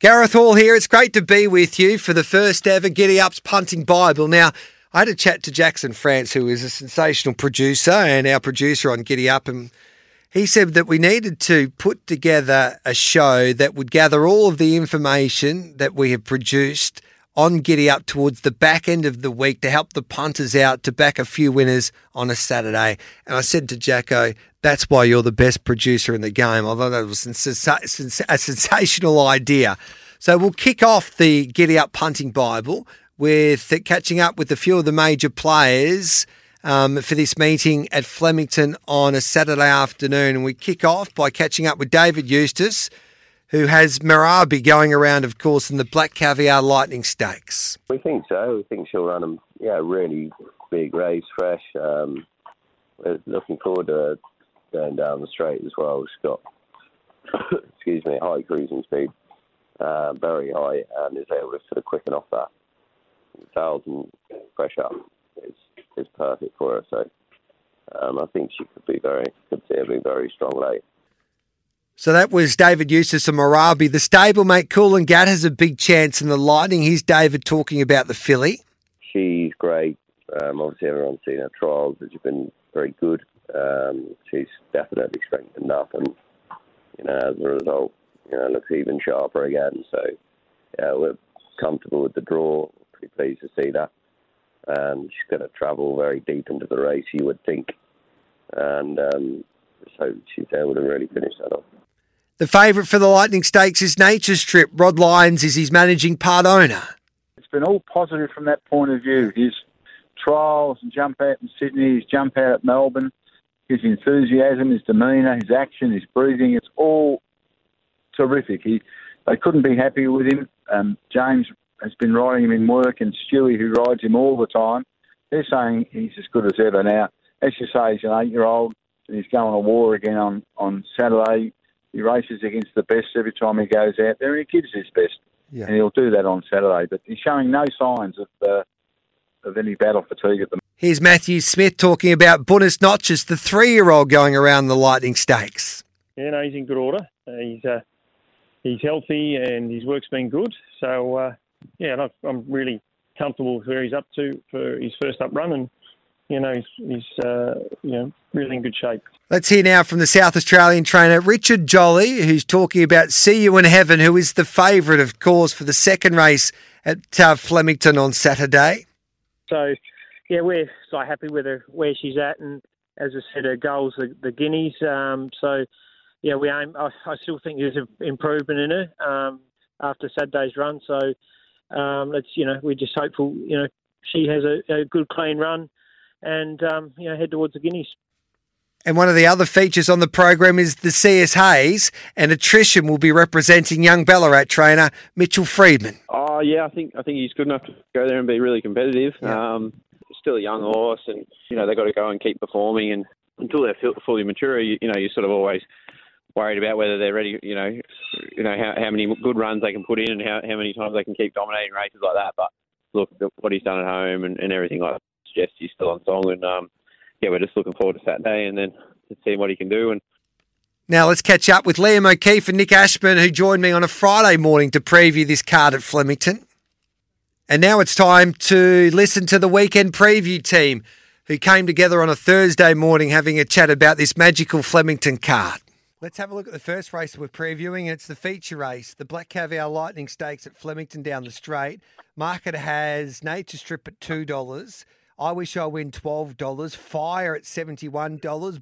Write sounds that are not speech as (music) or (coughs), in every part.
Gareth Hall here. It's great to be with you for the first ever Giddy Up's Punting Bible. Now, I had a chat to Jackson France, who is a sensational producer and our producer on Giddy Up, and he said that we needed to put together a show that would gather all of the information that we have produced on Giddy Up towards the back end of the week to help the punters out to back a few winners on a Saturday. And I said to Jacko, that's why you're the best producer in the game. Although that was a sensational idea. So we'll kick off the Giddy Up Punting Bible with catching up with a few of the major players um, for this meeting at Flemington on a Saturday afternoon. And we kick off by catching up with David Eustace, who has Marabi going around, of course, in the Black Caviar Lightning Stakes. We think so. We think she'll run a yeah, really big race, fresh. Um, we're looking forward to going down the straight as well. She's got, (coughs) excuse me, high cruising speed, uh, very high, and is able to sort of quicken off that thousand pressure is is perfect for her. So um, I think she could be very could see her very strong late. So that was David Eustace and Marabi. The stablemate Coolangatta has a big chance in the Lightning. Here's David talking about the filly. She's great. Um, obviously, everyone's seen her trials, which have been very good. Um, she's definitely strengthened up, and you know, as a result, you know, looks even sharper again. So, yeah, we're comfortable with the draw. Pretty pleased to see that. Um, she's going to travel very deep into the race, you would think, and um, so she's able to really finish that off. The favourite for the Lightning Stakes is Nature Strip. Rod Lyons is his managing part owner. It's been all positive from that point of view. His trials and jump out in Sydney, his jump out at Melbourne, his enthusiasm, his demeanour, his action, his breathing, it's all terrific. He, they couldn't be happier with him. Um, James has been riding him in work, and Stewie, who rides him all the time, they're saying he's as good as ever. Now, as you say, he's an eight-year-old, and he's going to war again on, on Saturday. He races against the best every time he goes out there, and he gives his best. Yeah. And he'll do that on Saturday. But he's showing no signs of uh, of any battle fatigue at the moment. Here's Matthew Smith talking about Buenos Noches, the three-year-old going around the Lightning Stakes. Yeah, no, he's in good order. Uh, he's uh, he's healthy and his work's been good. So uh, yeah, I'm really comfortable with where he's up to for his first up run, and you know he's, he's uh, you know really in good shape. Let's hear now from the South Australian trainer Richard Jolly, who's talking about See You in Heaven, who is the favourite, of course, for the second race at uh, Flemington on Saturday. So, yeah, we're so happy with her where she's at, and as I said, her goals the, the guineas. Um, so, yeah, we aim. I, I, still think there's an improvement in her um, after Saturday's run. So, um, let's you know we're just hopeful you know she has a, a good clean run and um, you know head towards the Guineas. And one of the other features on the program is the CS Hayes, and attrition will be representing young Ballarat trainer Mitchell Freedman. Oh yeah, I think I think he's good enough to go there and be really competitive. Yeah. Um, still a young horse, and you know they've got to go and keep performing. And until they're fully mature, you, you know you're sort of always worried about whether they're ready. You know, you know how, how many good runs they can put in and how, how many times they can keep dominating races like that. But look, what he's done at home and, and everything like suggests he's still on song. And um, yeah, we're just looking forward to Saturday and then seeing what he can do. And now let's catch up with Liam O'Keefe and Nick Ashburn, who joined me on a Friday morning to preview this card at Flemington. And now it's time to listen to the weekend preview team who came together on a Thursday morning having a chat about this magical Flemington card. Let's have a look at the first race we're previewing. It's the feature race, the Black Caviar Lightning Stakes at Flemington down the straight. Market has Nature Strip at $2. I Wish I Win $12. Fire at $71.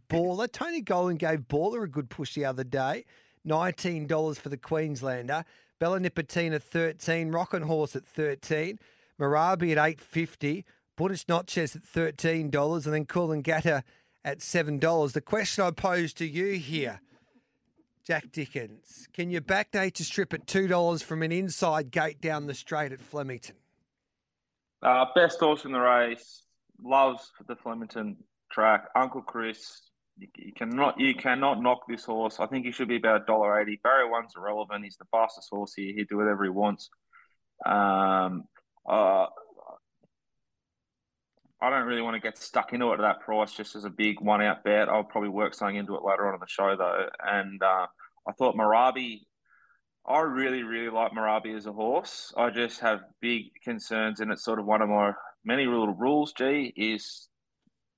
Baller. Tony Gollan gave Baller a good push the other day. $19 for the Queenslander. Bella Nipotina 13 Rockin' Horse at 13 Marabi at 850 Buenos Noches at $13 and then Coolangatta at $7. The question I pose to you here Jack Dickens. Can you back Nature Strip at $2 from an inside gate down the straight at Flemington? Uh, best horse in the race. Loves the Flemington track. Uncle Chris. You, you, cannot you cannot knock this horse. I think he should be about dollar eighty. Barrier one's irrelevant. He's the fastest horse here. He'll do whatever he wants. Um, uh, I don't really want to get stuck into it at that price just as a big one out bet. I'll probably work something into it later on in the show though. And uh, I thought Marabi, I really, really like Marabi as a horse. I just have big concerns, and it's sort of one of my many little rules. G is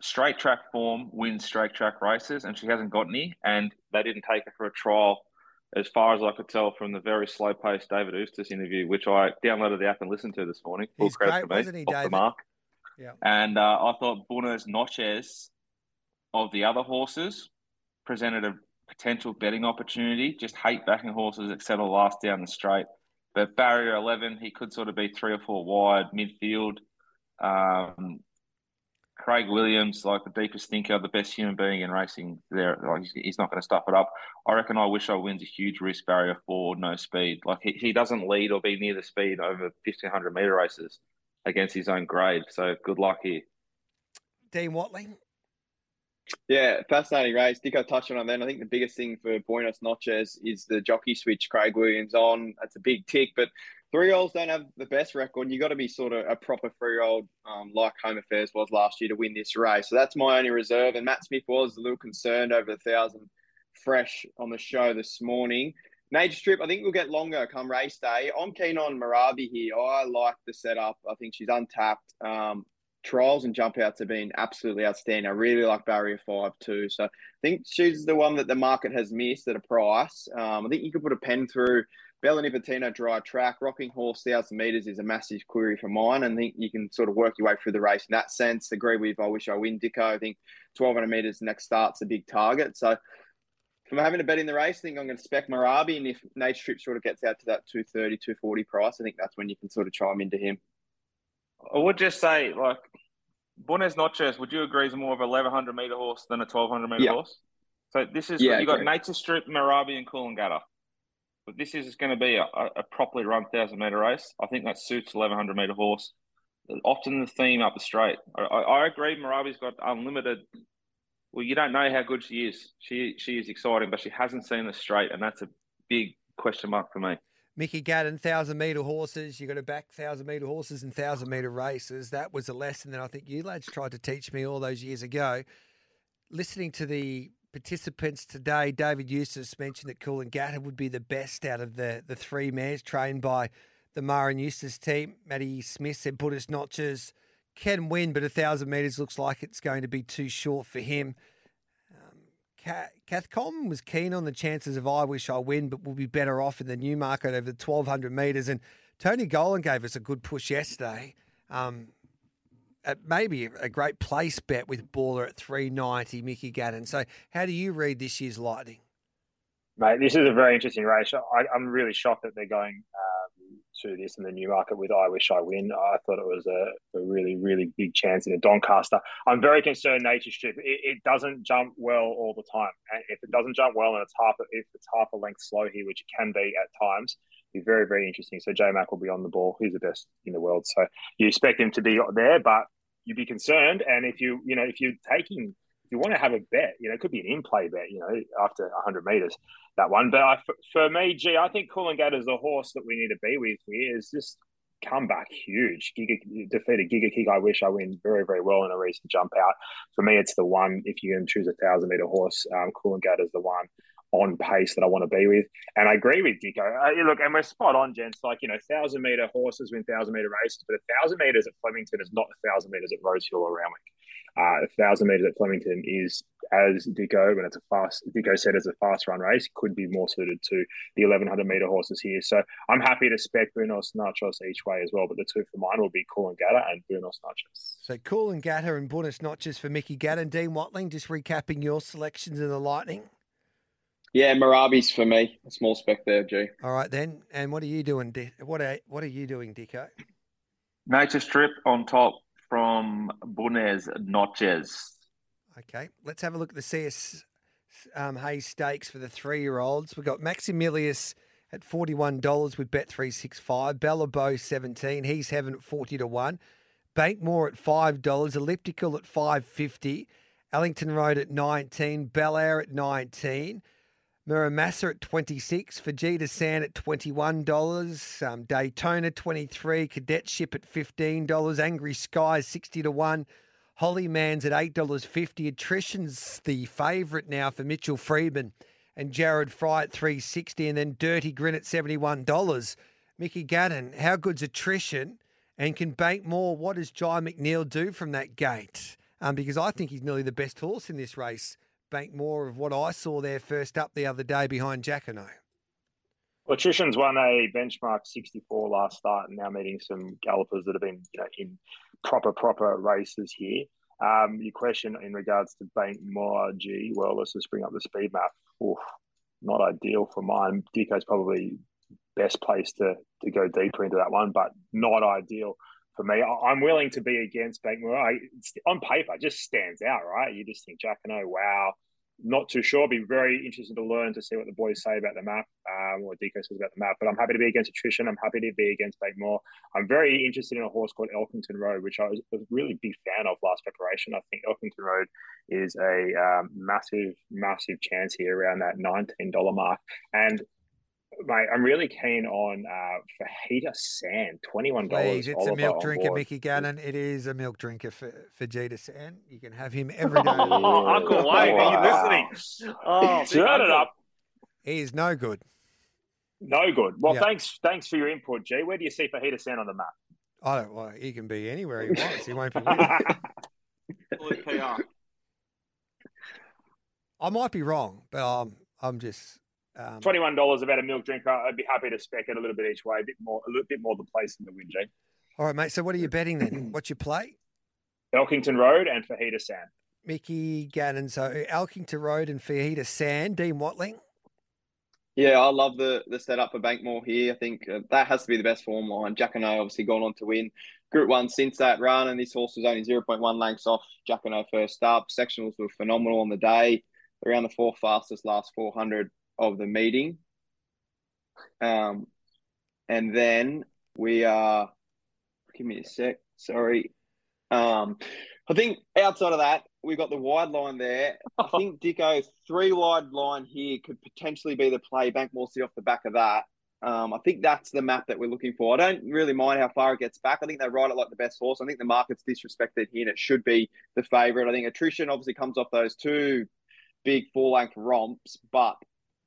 straight track form wins straight track races, and she hasn't got any. And they didn't take her for a trial, as far as I could tell from the very slow paced David Eustace interview, which I downloaded the app and listened to this morning. Full He's credit great, to me, he, off David? the mark. Yeah. And uh, I thought Buenos Noches of the other horses presented a potential betting opportunity. Just hate backing horses that settle last down the straight. But barrier 11, he could sort of be three or four wide midfield. Um, Craig Williams, like the deepest thinker, the best human being in racing, there, like he's not going to stuff it up. I reckon I wish I wins a huge risk barrier for no speed. Like he, he doesn't lead or be near the speed over fifteen hundred meter races against his own grade. So good luck here. Dean Watling. Yeah, fascinating race. Dicko touched on then. I think the biggest thing for Buenos Noches is the jockey switch Craig Williams on. That's a big tick, but three year olds don't have the best record. You've got to be sort of a proper three year old, um, like Home Affairs was last year, to win this race. So that's my only reserve. And Matt Smith was a little concerned over the thousand fresh on the show this morning. Nature Strip, I think we'll get longer come race day. I'm keen on Marabi here. I like the setup. I think she's untapped. Um, trials and jump outs have been absolutely outstanding. I really like barrier five too. So I think she's the one that the market has missed at a price. Um, I think you could put a pen through Bella Nipotina dry track. Rocking Horse, 1,000 metres is a massive query for mine. I think you can sort of work your way through the race in that sense. Agree with I wish I win Dicko. I think 1,200 metres next start's a big target. So I'm having a bet in the race, I think I'm going to spec Marabi. And if Nature Strip sort of gets out to that 230, 240 price, I think that's when you can sort of chime into him. I would just say, like, Buenos Noches, would you agree is more of a 1100 meter horse than a 1200 meter horse? So this is, yeah, you got Nature Strip, Marabi, and Coolangatta. But this is going to be a, a properly run 1000 meter race. I think that suits 1100 meter horse. Often the theme up the straight. I, I agree, Marabi's got unlimited. Well, you don't know how good she is. She she is exciting, but she hasn't seen the straight, and that's a big question mark for me. Mickey Gannon, thousand metre horses. You got to back thousand metre horses and thousand metre races. That was a lesson that I think you lads tried to teach me all those years ago. Listening to the participants today, David Eustace mentioned that Coolangatta would be the best out of the, the three mares trained by the Maher and Eustace team. Matty Smith said Buenos Noches can win, but a thousand metres looks like it's going to be too short for him. Kath Coleman was keen on the chances of I wish I win, but we'll be better off in the new market over the 1200 metres. And Tony Gollan gave us a good push yesterday. Um, maybe a great place bet with Baller at 390, Mickey Gannon. So, how do you read this year's Lightning? Mate, this is a very interesting race. I, am really shocked that they're going to this in the new market with I Wish I Win. I thought it was a, a really, really big chance in a Doncaster. I'm very concerned Nature Strip. It, it, doesn't jump well all the time. And if it doesn't jump well and it's half if it's half a length slow here, which it can be at times, be very, very interesting. So J Mac will be on the ball. He's the best in the world. So you expect him to be there, but you'd be concerned. And if you, you know, if you're taking you want to have a bet, you know, it could be an in-play bet, you know, after 100 meters, that one. But I, for, me, gee, I think Coolangatta is the horse that we need to be with here. Is just come back huge. Giga defeated Giga Kick. I wish I win very, very well in a recent jump out. For me, it's the one. If you can choose a thousand meter horse, um, Coolangatta is the one on pace that I want to be with. And I agree with Dicko. Uh, look, and we're spot on, gents. Like, you know, thousand meter horses win thousand meter races, but a thousand meters at Flemington is not a thousand meters at Rosehill or Randwick. Uh, a thousand meters at Flemington is, as Dicko, when it's a fast, Dicko said, as a fast run race, could be more suited to the 1100 meter horses here. So I'm happy to spec Buenos Nachos each way as well. But the two for mine will be Coolangatta and Buenos Nachos. So Coolangatta and Buenos Nachos for Mickey Gannon. Dean Watling, just recapping your selections in the Lightning. Yeah, Marabi's for me. A small spec there, G. All right then. And what are you doing? What are what are you doing, Dicko? Nature strip on top from Buenos Noches. Okay, let's have a look at the CS um, Hayes Stakes for the three-year-olds. We've got Maximilius at $41 with Bet365. Bella 17. He's heaven at 40 to 1. Bankmore at $5. Elliptical at 550. Elkington Road at 19. Bel Air at 19. Muramasa at 26, Fujita San at $21, um, Daytona 23, Cadet Ship at $15, Angry Skies 60 to 1, Holly Man's at $8.50, Attrition's the favourite now for Mitchell Freedman and Jared Fry at 360 and then Dirty Grin at $71. Mickey Gannon, how good's attrition and can bank more? What does Jye McNeil do from that gate? Um, because I think he's nearly the best horse in this race. Bank more of what I saw there first up the other day behind Jacquinot. Well, won a benchmark 64 last start and now meeting some gallopers that have been you know, in proper, proper races here. Um, your question in regards to Bank More G, well, let's just bring up the speed map. Oof, not ideal for mine. Dicko's probably best place to to go deeper into that one, but not ideal for me. I'm willing to be against Bankmore. On paper, just stands out, right? You just think Jacquinot, wow. Not too sure. Be very interested to learn to see what the boys say about the map, um, what Dicko says about the map. But I'm happy to be against attrition. I'm happy to be against Bankmore. I'm very interested in a horse called Elkington Road, which I was a really big fan of last preparation. I think Elkington Road is a um, massive, massive chance here around that $19 mark. And mate, I'm really keen on uh, Fajita Sand, twenty-one dollars. Please, it's a milk drinker, Mickey Gannon. It is a milk drinker for Fajita Sand. You can have him every day. oh, (laughs) Uncle Wayne, are you listening? (laughs) Oh, turn it up. He is no good. No good. Well, yep. thanks, thanks for your input, G. Where do you see Fajita Sand on the map? I don't. Well, he can be anywhere he wants. He won't be. (laughs) I might be wrong, but um, I'm just um, Twenty-one dollars about a milk drinker. I'd be happy to spec it a little bit each way, a bit more, a little bit more the place in the win, G. All right, mate. So what are you betting then? (clears throat) What's your play? Elkington Road and Fajita Sand. Mickey Gannon. So Elkington Road and Fajita Sand. Dean Watling. Yeah, I love the the setup for Bankmore here. I think uh, that has to be the best form line. Jacquinot obviously gone on to win Group One since that run, and this horse was only zero point one lengths off Jacquinot first up. Sectionals were phenomenal on the day. Around the fourth fastest last four hundred of the meeting. Um, and then we are, give me a sec, sorry. Um, I think outside of that, we got the wide line there. I (laughs) think Dicko three wide line here could potentially be the play. Bank see off the back of that. Um, I think that's the map that we're looking for. I don't really mind how far it gets back. I think they ride it like the best horse. I think the market's disrespected here and it should be the favourite. I think attrition obviously comes off those two big full length romps, but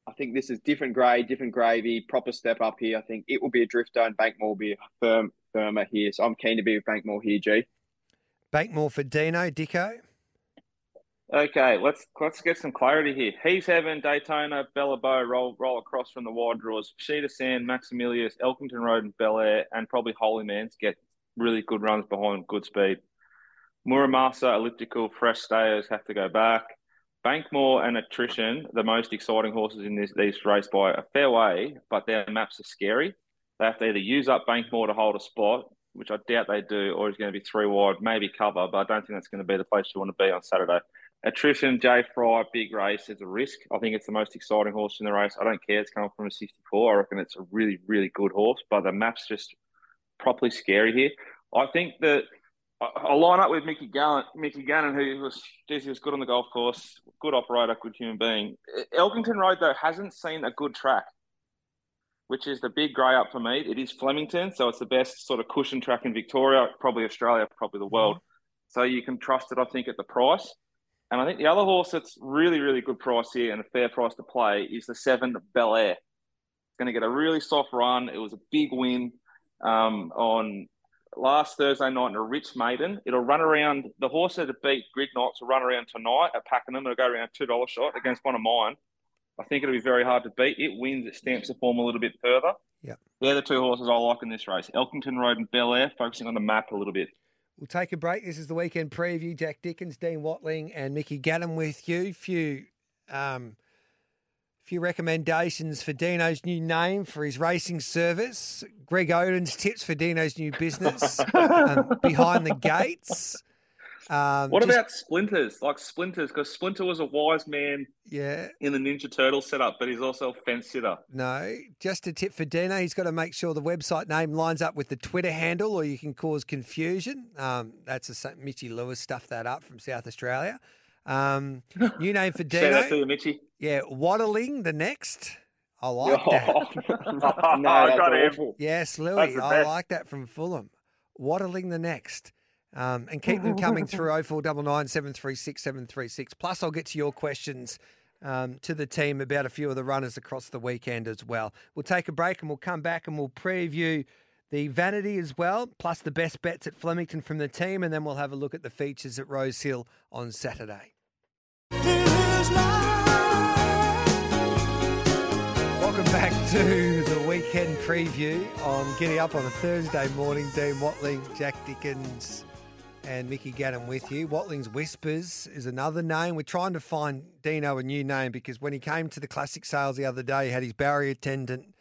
I think this is different grade, different gravy, proper step up here. I think it will be a drifter and Bankmore will be a firm, firmer here. So I'm keen to be with Bankmore here, G. Bankmore for Dino, Dicko. Okay, let's let's get some clarity here. He's having Daytona, Bellabo roll roll across from the wide draws. Sheeta Sand, Maximilius, Elkington Road, and Bel Air, and probably Holy Man's get really good runs behind good speed. Muramasa, Elliptical, Fresh Stayers have to go back. Bankmore and Attrition, the most exciting horses in this these race by a fair way, but their maps are scary. They have to either use up Bankmore to hold a spot, which I doubt they do, or it's going to be three wide, maybe cover, but I don't think that's going to be the place you want to be on Saturday. Attrition, Jay Fry, big race. It's a risk. I think it's the most exciting horse in the race. I don't care. It's coming from a 64. I reckon it's a really, really good horse, but the map's just properly scary here. I think that I'll line up with Mickey Gallant, Mickey Gannon, who was, geez, he was good on the golf course, good operator, good human being. Elkington Road, though, hasn't seen a good track, which is the big grey up for me. It is Flemington, so it's the best sort of cushion track in Victoria, probably Australia, probably the world. So you can trust it, I think, at the price. And I think the other horse that's really, really good price here and a fair price to play is the seven Bel Air. It's going to get a really soft run. It was a big win um, on last Thursday night in a rich maiden. It'll run around the horse that beat Grid Knots will run around tonight at Pakenham. It'll go around two dollar shot against one of mine. I think it'll be very hard to beat. It wins, it stamps the form a little bit further. Yeah. They're the two horses I like in this race. Elkington Road and Bel Air, focusing on the map a little bit. We'll take a break. This is the weekend preview. Jack Dickens, Dean Watling, and Mickey Gannon with you. Few um, few recommendations for Dino's new name for his racing service. Greg Oden's tips for Dino's new business um, (laughs) behind the gates. Um, what just, about splinters? Like splinters, because Splinter was a wise man, yeah, in the Ninja Turtle setup, but he's also a fence sitter. No, just a tip for Dino: he's got to make sure the website name lines up with the Twitter handle, or you can cause confusion. Um, that's a Mitchy Lewis stuffed that up from South Australia. Um, new (laughs) name for Dino. Shout out to you, Mitchy. Yeah, waddling the next. I (laughs) like that. no, (laughs) I got him. Yes, Louis. I like that from Fulham. Waddling the next. Um, and keep them coming through 0499 736 736. Plus, I'll get to your questions um, to the team about a few of the runners across the weekend as well. We'll take a break and we'll come back and we'll preview the vanity as well, plus the best bets at Flemington from the team, and then we'll have a look at the features at Rosehill on Saturday. Welcome back to the weekend preview on Giddy Up on a Thursday morning. Dean Watling, Jack Dickens, and Mickey Gannon with you. Watling's Whispers is another name. We're trying to find Dino a new name because when he came to the classic sales the other day, he had his barrier attendant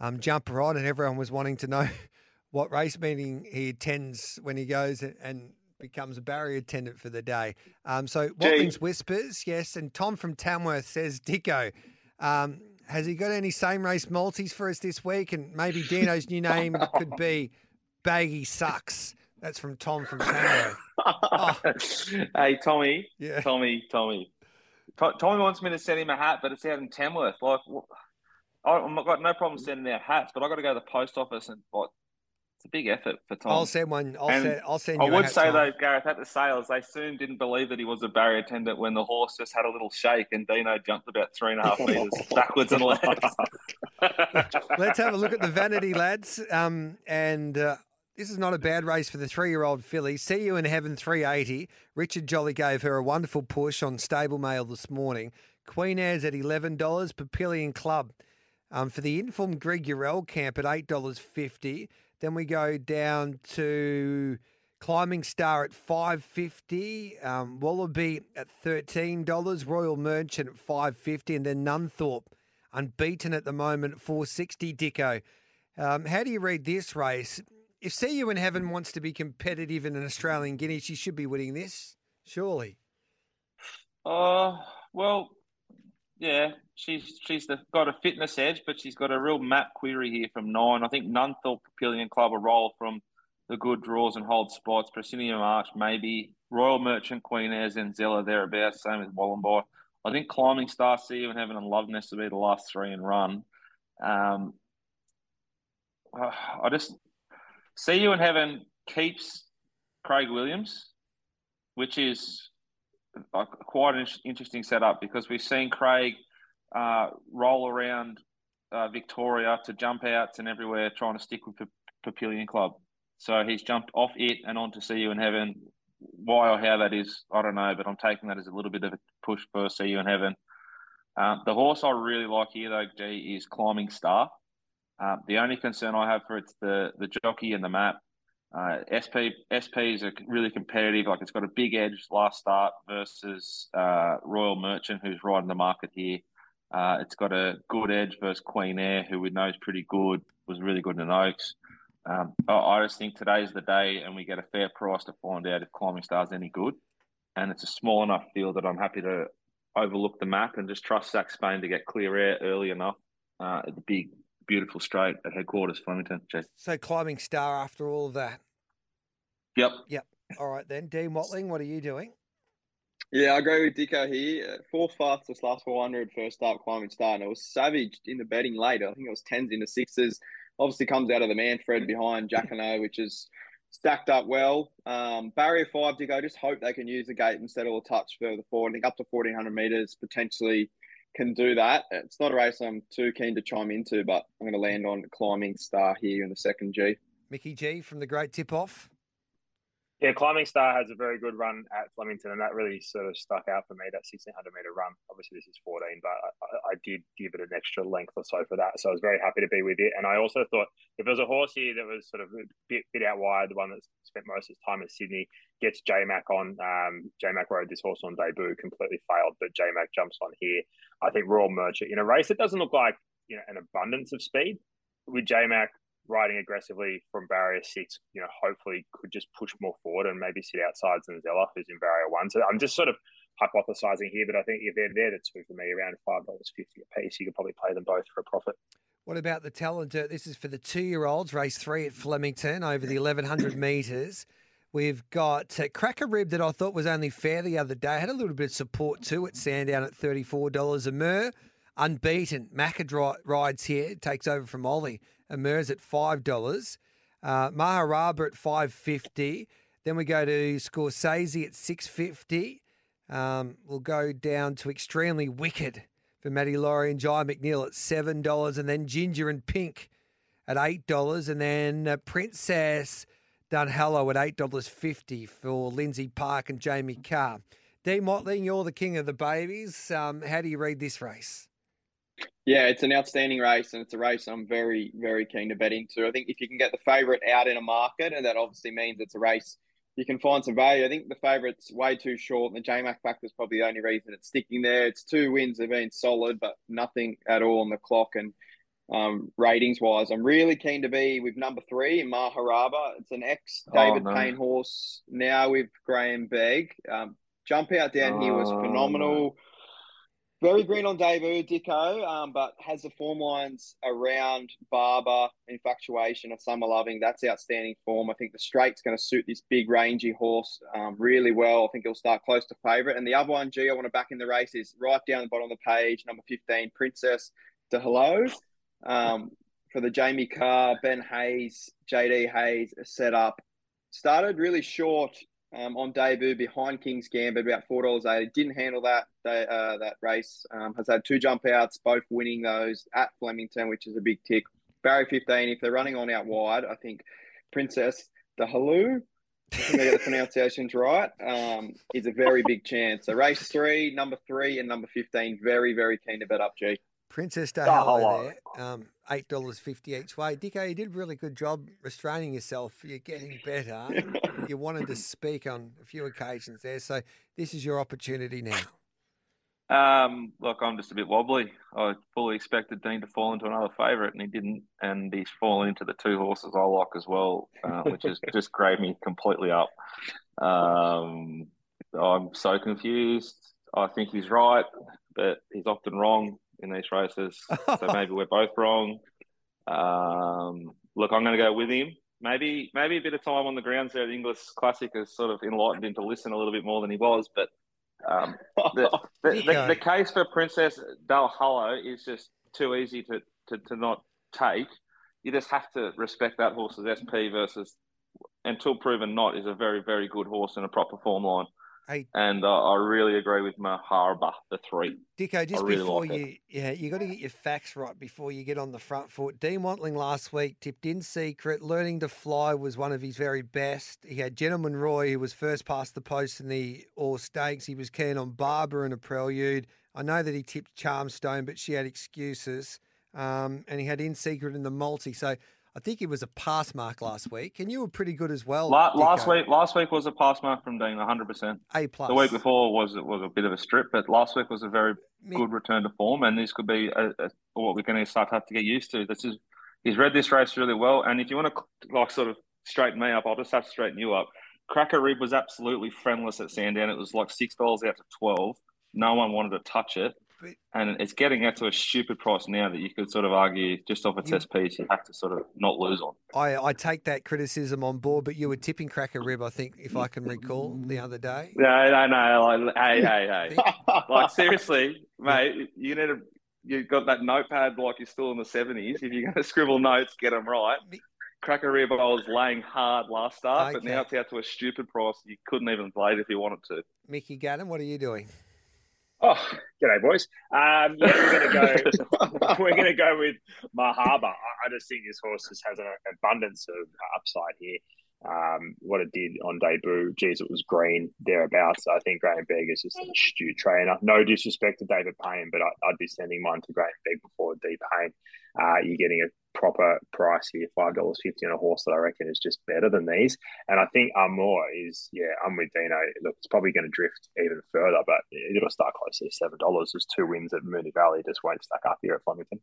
um, jumper on, and everyone was wanting to know (laughs) what race meeting he attends when he goes and, and becomes a barrier attendant for the day. Um, so Watling's Whispers, yes, and Tom from Tamworth says, Dicko, um, has he got any same race multis for us this week? And maybe Dino's new name could be Baggy Sucks. That's from Tom from Tamworth. Oh. (laughs) hey, Tommy. Yeah. Tommy, Tommy. Tommy wants me to send him a hat, but it's out in Tamworth. Like, I've got no problem sending out hats, but I've got to go to the post office and what? it's a big effort for Tom. I'll send one. I'll And send. I'll send I you. a would hat, say Tom. though, Gareth, at the sales, they soon didn't believe that he was a barrier attendant when the horse just had a little shake and Dino jumped about three and a half metres (laughs) backwards and left. (laughs) Let's have a look at the vanity, lads. Um, and uh, this is not a bad race for the three-year-old filly. See you in heaven, three eighty. Richard Jolly gave her a wonderful push on Stable Mail this morning. Queen Airs at eleven dollars. Papillion Club um, for the informed Greg Eurell camp at eight dollars fifty. Then we go down to Climbing Star at five fifty. Um, Wallaby at thirteen dollars. Royal Merchant at five fifty, and then Nunthorpe unbeaten at the moment at 460 Dicko. Um, how do you read this race? If See You in Heaven wants to be competitive in an Australian Guinea, she should be winning this, surely. Oh well, yeah, she's she's the, got a fitness edge, but she's got a real map query here from nine. I think Nunthorpe Papillion Club a roll from the good draws and hold spots. Presidium Arch maybe Royal Merchant Queen Airs and Zella thereabouts. Same as Wallenby. I think Climbing Star, See You in Heaven, and Loveness will be the last three and run. Um, (sighs) I just See You in Heaven keeps Craig Williams, which is quite an interesting setup because we've seen Craig uh, roll around uh, Victoria to jump outs and everywhere trying to stick with P- Papillion Club. So he's jumped off it and on to See You in Heaven. Why or how that is, I don't know, but I'm taking that as a little bit of a push for See You in Heaven. Um, the horse I really like here, though, G, is Climbing Star. Um, the only concern I have for it's the the jockey and the map. Uh, SP SPs are really competitive. Like it's got a big edge last start versus uh, Royal Merchant, who's riding the market here. Uh, it's got a good edge versus Queen Air, who we know is pretty good. Was really good in Oaks. Um, I, I just think today's the day, and we get a fair price to find out if Climbing Star's any good. And it's a small enough field that I'm happy to overlook the map and just trust Zach Spain to get clear air early enough uh, at the big, beautiful straight at headquarters, Flemington. Gee. So climbing star after all of that. Yep. Yep. All right then. Dean Watling, what are you doing? Yeah, I agree with Dicko here. Uh, Fourth fastest last 400 first start climbing star, and it was savage in the betting later. I think it was tens into sixes. Obviously comes out of the Manfred behind Jacquinot, which is stacked up well. Um, barrier five, Dicko. Just hope they can use the gate and settle a touch further forward. I think up to 1400 meters potentially can do that. It's not a race I'm too keen to chime into, but I'm going to land on climbing star here in the second G. Mickey G from the Great Tip Off. Yeah, Climbing Star has a very good run at Flemington, and that really sort of stuck out for me. That 1600 meter run. Obviously, this is 14, but I, I did give it an extra length or so for that. So I was very happy to be with it. And I also thought if there was a horse here that was sort of a bit, bit out wide, the one that spent most of his time in Sydney, gets J Mac on. Um, J Mac rode this horse on debut, completely failed, but J Mac jumps on here. I think Royal Merchant in a race that doesn't look like you know an abundance of speed with J Mac riding aggressively from barrier six, you know, hopefully could just push more forward and maybe sit outside Zanzella, who's in barrier one. So I'm just sort of hypothesizing here, but I think if they're there, the two for me around five dollars fifty a piece, you could probably play them both for a profit. What about the talent? Uh, This is for the two-year-olds. Race three at Flemington over the 1100 (clears throat) metres. We've got uh, Cracker Rib that I thought was only fair the other day. Had a little bit of support too at Sandown at $34 a mur. Unbeaten. Macca rides here. Takes over from Ollie. A mur's at $5. Uh, Maharaba at 550 Then we go to Scorsese at 650 um, will go down to Extremely Wicked for Matty Laurie and Jye McNeil at $7. And then Ginger and Pink at $8. And then uh, Princess Dunhallow at $8.50 for Lindsay Park and Jamie Carr. Dean Watling, you're the king of the babies. Um, how do you read this race? Yeah, it's an outstanding race, and it's a race I'm very, very keen to bet into. I think if you can get the favourite out in a market, and that obviously means it's a race you can find some value. I think the favourite's way too short, and the JMac factor is probably the only reason it's sticking there. It's two wins have been solid, but nothing at all on the clock. And um, ratings wise, I'm really keen to be with number three, Maharaba. It's an ex David oh, no. Payne horse, now with Graham Begg. Um, jump out down oh, here was phenomenal. No. Very green on debut, Dicko, um, but has the form lines around Barber, Infatuation, and Summer Loving. That's outstanding form. I think the straight's going to suit this big, rangy horse um, really well. I think he'll start close to favourite. And the other one, G, I want to back in the race is right down the bottom of the page, number 15, Princess de Hello. Um, for the Jamie Carr, Ben Hayes, JD Hayes set up. Started really short um, on debut behind King's Gambit, about four dollars eighty. Didn't handle that uh, that race. Um, has had two jump outs, both winning those at Flemington, which is a big tick. Barry fifteen. If they're running on out wide, I think Princess the Halu. I get the pronunciations right. Um, is a very big chance. So race three, number three, and number fifteen. Very very keen to bet up. G. Princess Day oh, there. Um, eight dollars fifty each way. Dicko, you did a really good job restraining yourself. You're getting better. you (laughs) wanted to speak on a few occasions there, so this is your opportunity now. Um, look, I'm just a bit wobbly. I fully expected Dean to fall into another favourite, and he didn't. And he's fallen into the two horses I like as well, uh, which has (laughs) just graved me completely up. Um, I'm so confused. I think he's right, but he's often wrong in these races. (laughs) so maybe we're both wrong. Um, look, I'm going to go with him. Maybe maybe a bit of time on the grounds there at the English Classic has sort of enlightened him to listen a little bit more than he was. But um, the, (laughs) the, the, the, case for Princess Del Hollow is just too easy to, to, to not take. You just have to respect that horse's SP versus, until proven not, is a very, very good horse in a proper form line. Hey, and uh, I really agree with Maharba, the three. Dicko, just really before like you, it. yeah, you got to get your facts right before you get on the front foot. Dean Watling last week tipped in secret. Learning to fly was one of his very best. He had Gentleman Roy, who was first past the post in the All Stakes. He was keen on Barber and a prelude. I know that he tipped Charmstone, but she had excuses. Um, and he had in secret in the multi. So I think it was a pass mark last week, and you were pretty good as well. La- last week, last week was a pass mark from Dean, 100. percent A plus. The week before was was a bit of a strip, but last week was a very good return to form, and this could be a, a, what we're going to start to have to get used to. This is he's read this race really well, and if you want to like sort of straighten me up, I'll just have to straighten you up. Cracker Rib was absolutely friendless at Sandown. It was like six dollars out to twelve. No one wanted to touch it and it's getting out to a stupid price now that you could sort of argue just off a test piece you have to sort of not lose on. I, I take that criticism on board, but you were tipping Cracker Rib, I think, if I can recall, the other day. No, no, no. Like, hey, hey, hey. (laughs) (laughs) like seriously, mate, you need to. You've got that notepad like you're still in the seventies. If you're going to scribble notes, get them right. Cracker Rib, I was laying hard last start, okay. but now it's out to a stupid price. You couldn't even play it if you wanted to. Mickey Gannon, what are you doing? Oh, g'day, boys. Um, yeah, we're going to go. (laughs) (laughs) we're going to go with Mahaba. I, I, just think this horse just has an abundance of upside here. Um, what it did on debut, geez, it was green thereabouts. I think Graham Begg is just an astute trainer. No disrespect to David Payne, but I, would be sending mine to Graham Begg before D Payne. Uh, you're getting a proper price here, five dollars fifty on a horse that I reckon is just better than these. And I think Amour is, yeah, I'm with Dino. Look, it's probably going to drift even further, but it'll start closer to seven dollars. There's two wins at Moonee Valley, just won't stack up here at Flemington.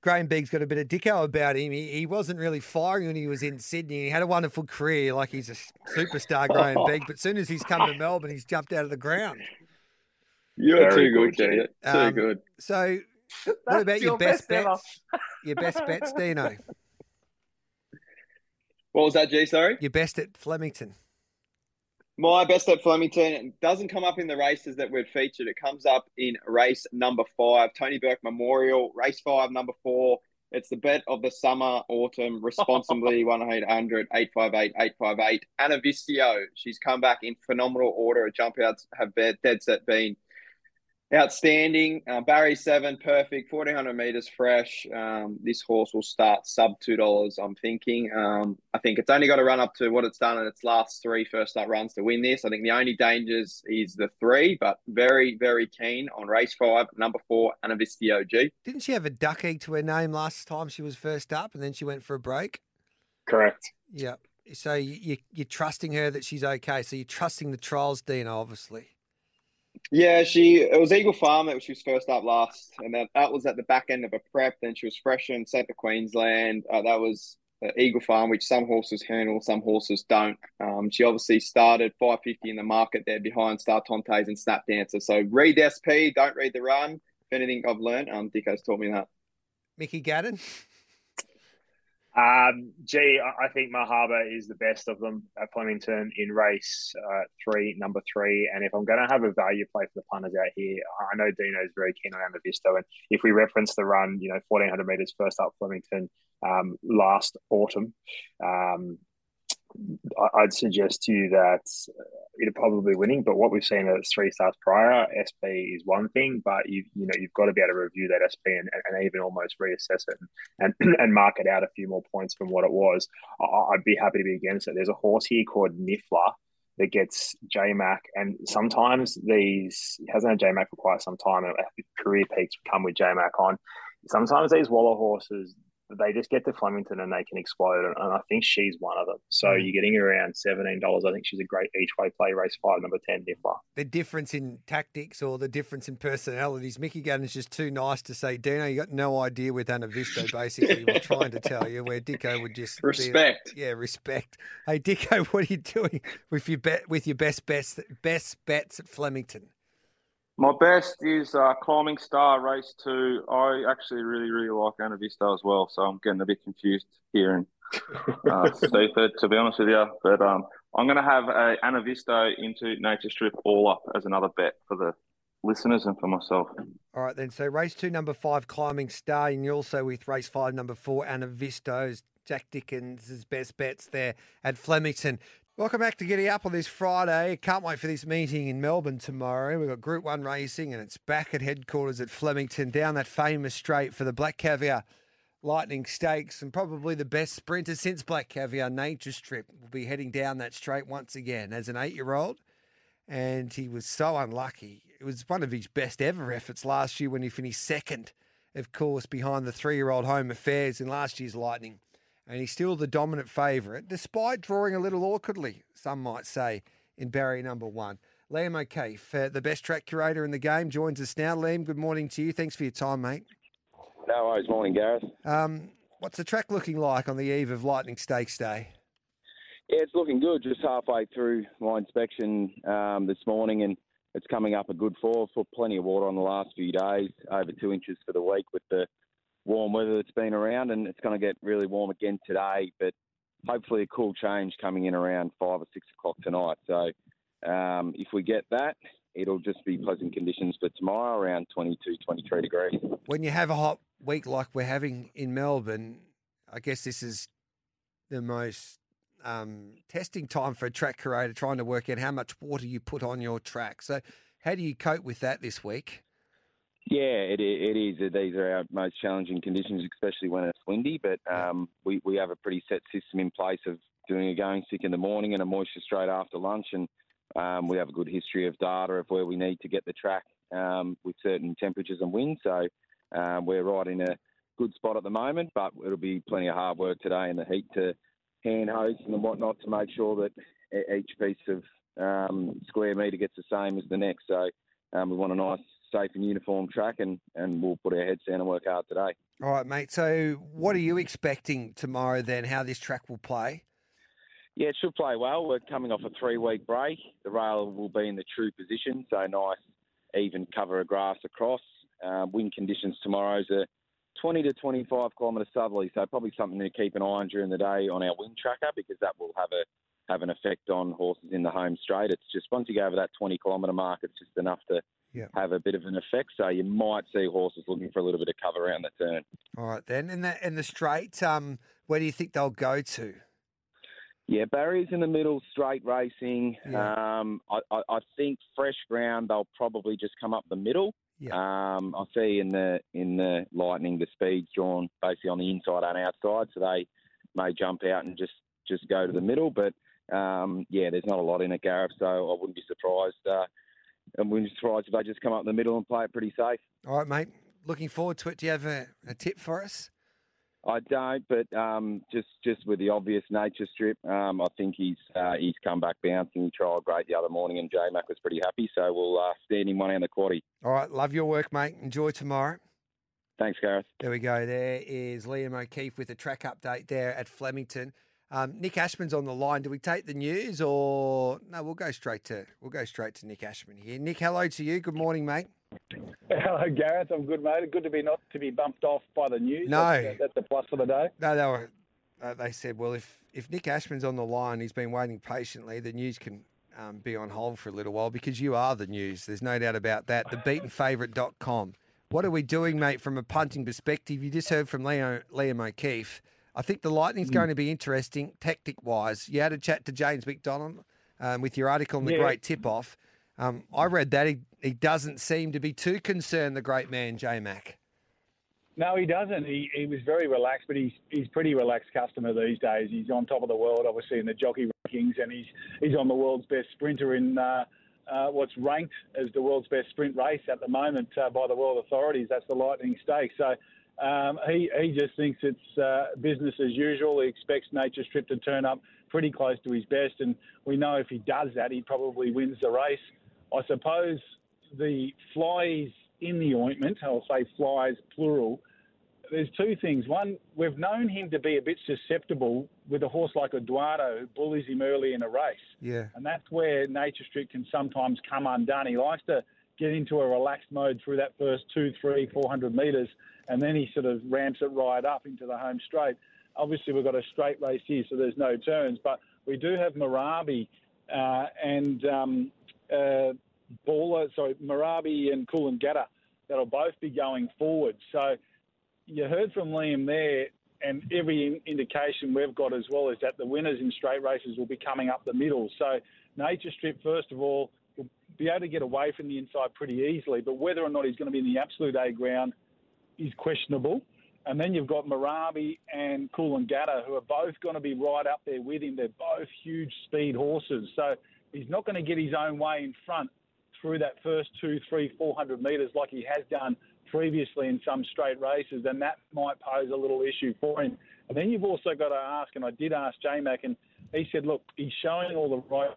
Graham Begg's got a bit of dicko about him. He, he wasn't really firing when he was in Sydney. He had a wonderful career, like he's a superstar, Graham Begg. But as soon as he's come to Melbourne, he's jumped out of the ground. You're Very too good, Jay. Too um, good. So what about your, your best, best bets? your best bets, Dino. What was that, G? Sorry. Your best at Flemington. My best at Flemington doesn't come up in the races that we've featured. It comes up in race number five, Tony Burke Memorial, race five, number four, It's the bet of the summer, autumn, responsibly (laughs) 100 858 858. Anna Vistio, she's come back in phenomenal order. Her jump outs have dead set been outstanding. Uh, Barry seven, perfect. Fourteen hundred meters fresh. Um, this horse will start sub two dollars. I'm thinking. Um, I think it's only got to run up to what it's done in its last three first up runs to win this. I think the only dangers is the three, but very very keen on race five, number four, Anavisti OG. Didn't she have a duck egg to her name last time she was first up, and then she went for a break? Correct. Yeah. So you, you, you're trusting her that she's okay. So you're trusting the trials, Dino, obviously. Yeah, she it was Eagle Farm that she was first up last, and that, that was at the back end of a prep. Then she was fresh and sent to Queensland. Uh, that was uh, Eagle Farm, which some horses handle, some horses don't. Um, she obviously started 550 in the market there behind Star Tontes and Snap Dancer. So read SP, don't read the run. If anything I've learned, um, Dicko's taught me that. Mickey Gannon. Um, gee, I think Mahaba is the best of them at Flemington in race uh, three, number three. And if I'm going to have a value play for the punters out here, I know Dino is very keen on Amavisto. And if we reference the run, you know, 1400 metres first up Flemington um, last autumn, um, I'd suggest to you that uh, it'll probably winning. But what we've seen at three starts prior, SP is one thing, but you you know you've got to be able to review that SP and, and even almost reassess it and, and, (clears throat) and mark it out a few more points from what it was. I'd be happy to be against it. There's a horse here called Niffler that gets JMac, and sometimes these hasn't had JMac for quite some time, and career peaks come with JMac on. Sometimes these Waller horses they just get to Flemington and they can explode. And, I think she's one of them. So mm. you're getting around seventeen dollars. I think she's a great each way play. Race five, number ten, Niffler. The difference in tactics or the difference in personalities. Mickey Gunn is just too nice to say, Dino, you got no idea with Anna Visto. Basically, was trying to tell you where Dicko would just respect. Be, yeah, respect. Hey, Dicko, (laughs) what are you doing with your bet with your best best best bets at Flemington? My best is uh, Climbing Star Race 2. I actually really, really like Anna Vista as well, so I'm getting a bit confused here in uh, (laughs) Seaford, to be honest with you. But um, I'm going to have a Anna Vista into Nature Strip all up as another bet for the listeners and for myself. All right, then. So race two, number five, Climbing Star, and you're also with race five, number four, Anna Visto's Jack Dickens' best bets there at Flemington. Welcome back to Giddy Up on this Friday. Can't wait for this meeting in Melbourne tomorrow. We've got Group 1 racing and it's back at headquarters at Flemington down that famous straight for the Black Caviar Lightning Stakes and probably the best sprinter since Black Caviar Nature Strip will be heading down that straight once again as an eight year old. And he was so unlucky. It was one of his best ever efforts last year when he finished second, of course, behind the three year old Home Affairs in last year's Lightning and he's still the dominant favourite, despite drawing a little awkwardly, some might say, in barrier number one. Liam O'Keefe, uh, the best track curator in the game, joins us now. Liam, good morning to you. Thanks for your time, mate. No worries. Morning, Gareth. Um, what's the track looking like on the eve of Lightning Stakes Day? Yeah, it's looking good. Just halfway through my inspection um, this morning, and it's coming up a good four. Put plenty of water on the last few days, over two inches for the week with the warm weather that's been around, and it's going to get really warm again today. But hopefully, a cool change coming in around five or six o'clock tonight. So um, if we get that, it'll just be pleasant conditions for tomorrow, around 22, 23 degrees. When you have a hot week like we're having in Melbourne, I guess this is the most um, testing time for a track curator trying to work out how much water you put on your track. So, how do you cope with that this week? Yeah, it, it is. These are our most challenging conditions, especially when it's windy. But um, we, we have a pretty set system in place of doing a going stick in the morning and a moisture straight after lunch. And um, we have a good history of data of where we need to get the track um, with certain temperatures and winds. So um, we're right in a good spot at the moment, but it'll be plenty of hard work today in the heat to hand hose and whatnot to make sure that each piece of um, square metre gets the same as the next. So um, we want a nice safe and uniform track, and, and we'll put our heads down and work hard today. All right, mate. So, what are you expecting tomorrow then? How this track will play? Yeah, it should play well. We're coming off a three-week break. The rail will be in the true position, so nice even cover of grass across. Uh, wind conditions tomorrow's a 20 to 25 kilometre southerly, so probably something to keep an eye on during the day on our wind tracker because that will have a have an effect on horses in the home straight. It's just once you go over that 20 kilometre mark, it's just enough to Yeah. have a bit of an effect. So you might see horses looking for a little bit of cover around the turn. All right then. And the and the straight, um, where do you think they'll go to? Yeah, barriers in the middle, straight racing. Yeah. Um, I, I, I think fresh ground they'll probably just come up the middle. Yeah. Um, I see in the in the lightning the speeds drawn basically on the inside and outside, so they may jump out and just just go to the middle. But um, yeah, there's not a lot in it, Gareth. So I wouldn't be surprised. Uh, I wouldn't be surprised if they just come up in the middle and play it pretty safe. All right, mate. Looking forward to it. Do you have a, a tip for us? I don't, but um, just just with the obvious nature strip, um, I think he's uh, he's come back bouncing. He trialled great the other morning, and J Mac was pretty happy. So we'll uh, stand him one on the quaddy. All right. Love your work, mate. Enjoy tomorrow. Thanks, Gareth. There we go. There is Liam O'Keefe with a track update there at Flemington. Um, Nick Ashman's on the line. Do we take the news or no? We'll go straight to we'll go straight to Nick Ashman here. Nick, hello to you. Good morning, mate. Hello, Gareth. I'm good, mate. Good to be not to be bumped off by the news. No. that's, that's a plus for the day. No, they were. Uh, they said, well, if if Nick Ashman's on the line, he's been waiting patiently. The news can um, be on hold for a little while because you are the news. There's no doubt about that. The TheBeatenFavourite.com. What are we doing, mate, from a punting perspective? You just heard from Leo, Liam O'Keefe. I think the Lightning's going to be interesting, tactic wise. You had a chat to James McDonald um, with your article on the Yeah. Great Tip Off. Um, I read that. He, he doesn't seem to be too concerned, the great man, J Mac. No, he doesn't. He, he was very relaxed, but he's he's pretty relaxed customer these days. He's on top of the world, obviously in the jockey rankings, and he's he's on the world's best sprinter in uh, uh, what's ranked as the world's best sprint race at the moment uh, by the world authorities. That's the Lightning Stakes. So um, he he just thinks it's uh, business as usual. He expects Nature Strip to turn up pretty close to his best, and we know if he does that, he probably wins the race. I suppose the flies in the ointment, I'll say flies plural, there's two things. One, we've known him to be a bit susceptible with a horse like Eduardo, who bullies him early in a race. Yeah. And that's where Nature Strip can sometimes come undone. He likes to get into a relaxed mode through that first two, three, four hundred metres, and then he sort of ramps it right up into the home straight. Obviously, we've got a straight race here, so there's no turns, but we do have Marabi uh, and um, uh, Baller, sorry, Marabi and Coolangatta that'll both be going forward. So you heard from Liam there, and every in- indication we've got as well is that the winners in straight races will be coming up the middle. So Nature Strip, first of all, will be able to get away from the inside pretty easily, but whether or not he's going to be in the absolute A ground is questionable. And then you've got Marabi and Coolangatta, who are both going to be right up there with him. They're both huge speed horses. So he's not going to get his own way in front through that first two, three, four hundred metres like he has done previously in some straight races, and that might pose a little issue for him. And then you've also got to ask, and I did ask J Mac, and he said, look, he's showing all the right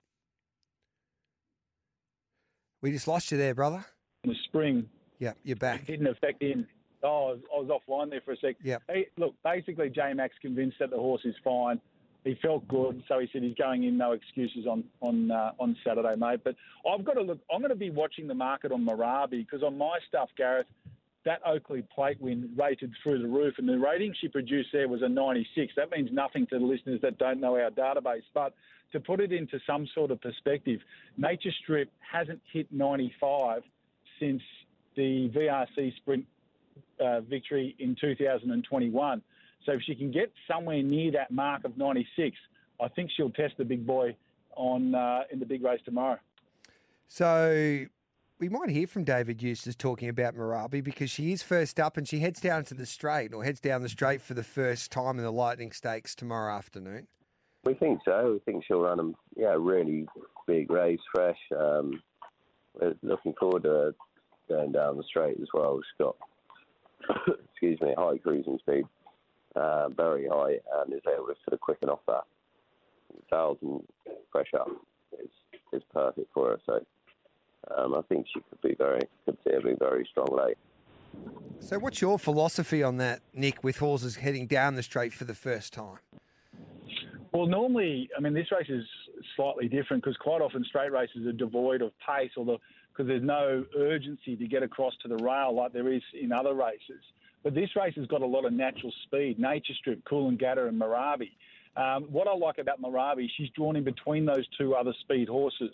We just lost you there, brother. in the spring. Yeah, you're back. It didn't affect him. Oh, I was, I was offline there for a sec. Yep. Hey, look, basically, J Mac's convinced that the horse is fine. He felt good, so he said he's going in, no excuses on on uh, on Saturday, mate. But I've got to look. I'm going to be watching the market on Marabi because on my stuff, Gareth, that Oakley Plate win rated through the roof, and the rating she produced there was a 96. That means nothing to the listeners that don't know our database, but to put it into some sort of perspective, Nature Strip hasn't hit 95 since the VRC Sprint uh, victory in 2021. So if she can get somewhere near that mark of 96, I think she'll test the big boy on uh, in the big race tomorrow. So we might hear from David Eustace talking about Marabi because she is first up and she heads down to the straight or heads down the straight for the first time in the Lightning Stakes tomorrow afternoon. We think so. We think she'll run a yeah really big race, fresh. Um, we're looking forward to going down the straight as well. She's got (coughs) excuse me high cruising speed, uh, very high, and is able to sort of quicken off that thousand pressure. is is perfect for her. So um, I think she could be very could see her be very strong late. So what's your philosophy on that, Nick, with horses heading down the straight for the first time? Well, normally, I mean, this race is slightly different because quite often straight races are devoid of pace, or because there's no urgency to get across to the rail like there is in other races. But this race has got a lot of natural speed. Nature Strip, Coolangatta, and Marabi. Um, what I like about Marabi, she's drawn in between those two other speed horses.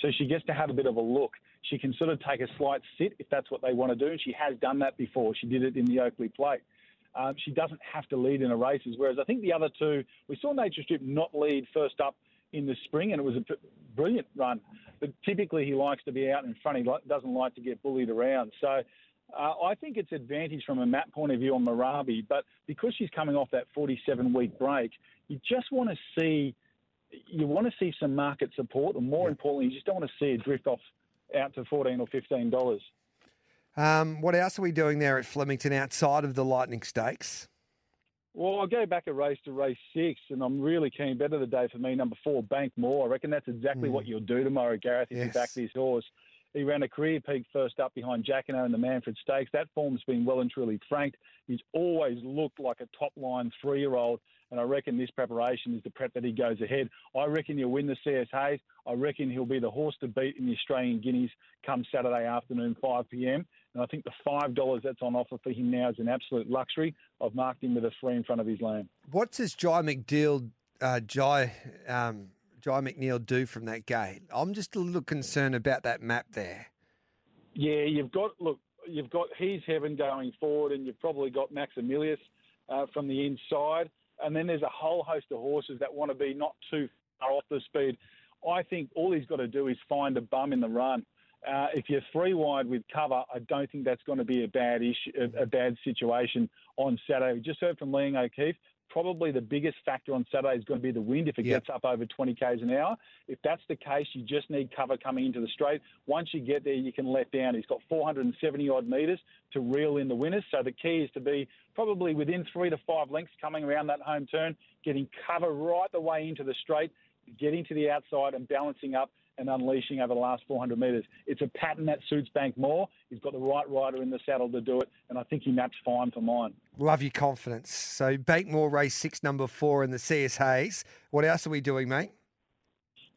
So she gets to have a bit of a look. She can sort of take a slight sit if that's what they want to do, and she has done that before. She did it in the Oakley Plate. Um, she doesn't have to lead in her races, whereas I think the other two, we saw Nature Strip not lead first up in the spring, and it was a brilliant run. But typically, he likes to be out in front. He doesn't like to get bullied around. So uh, I think it's advantage from a map point of view on Marabi, but because she's coming off that 47 week break, you just want to see you want to see some market support, and more importantly, you just don't want to see it drift off out to 14 or 15 dollars. Um, what else are we doing there at Flemington outside of the Lightning Stakes? Well, I'll go back a race to race six, and I'm really keen. Better the day for me, number four, Bank More. I reckon that's exactly mm. what you'll do tomorrow, Gareth, if yes. you back this horse. He ran a career peak first up behind Jacquinot in the Manfred Stakes. That form's been well and truly franked. He's always looked like a top line three year old, and I reckon this preparation is the prep that he goes ahead. I reckon he'll win the CS Hayes. I reckon he'll be the horse to beat in the Australian Guineas come Saturday afternoon, 5 pm. And I think the $5 that's on offer for him now is an absolute luxury. I've marked him with a three in front of his lamb. What does Jye McDeal, uh, Jye, um, Jye McNeil do from that gate? I'm just a little concerned about that map there. Yeah, you've got look, you've got He's Heaven going forward, and you've probably got Maximilius uh, from the inside, and then there's a whole host of horses that want to be not too far off the speed. I think all he's got to do is find a bum in the run. Uh, if you're three wide with cover, I don't think that's going to be a bad issue, a, a bad situation on Saturday. We just heard from Liam O'Keefe probably the biggest factor on Saturday is going to be the wind if it yep. gets up over 20 k's an hour. If that's the case, you just need cover coming into the straight. Once you get there, you can let down. He's got 470 odd metres to reel in the winners. So the key is to be probably within three to five lengths coming around that home turn, getting cover right the way into the straight, getting to the outside and balancing up and unleashing over the last 400 metres. It's a pattern that suits Bank more. He's got the right rider in the saddle to do it, and I think he maps fine for mine. Love your confidence. So Bankmore race six, number four in the CS Hayes. What else are we doing, mate?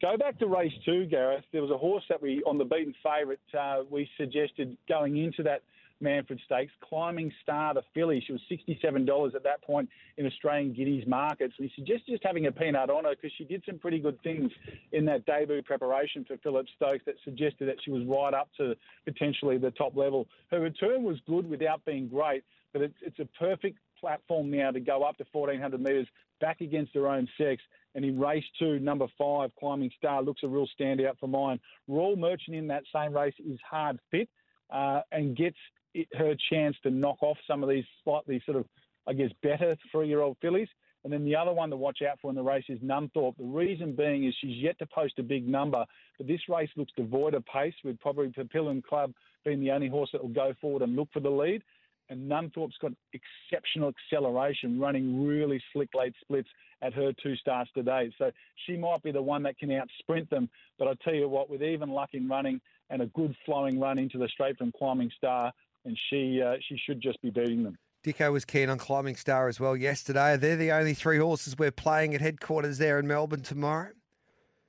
Go back to race two, Gareth. There was a horse that we, on the beaten favourite, uh, we suggested going into that Manfred Stakes, climbing star the filly. She was $67 at that point in Australian Guineas markets. And he suggested just having a peanut on her because she did some pretty good things in that debut preparation for Philip Stokes that suggested that she was right up to potentially the top level. Her return was good without being great, but it's, it's a perfect platform now to go up to 1400 metres back against her own sex. And in race two, number five, Climbing Star, looks a real standout for mine. Royal Merchant in that same race is hard fit uh, and gets it, her chance to knock off some of these slightly sort of, I guess, better three-year-old fillies. And then the other one to watch out for in the race is Nunthorpe. The reason being is she's yet to post a big number, but this race looks devoid of pace, with probably Papillon Club being the only horse that will go forward and look for the lead. And Nunthorpe's got exceptional acceleration, running really slick late splits at her two starts today. So she might be the one that can out sprint them. But I tell you what, with even luck in running and a good flowing run into the straight from Climbing Star, and she uh, she should just be beating them. Dicko was keen on Climbing Star as well yesterday. They're the only three horses we're playing at headquarters there in Melbourne tomorrow.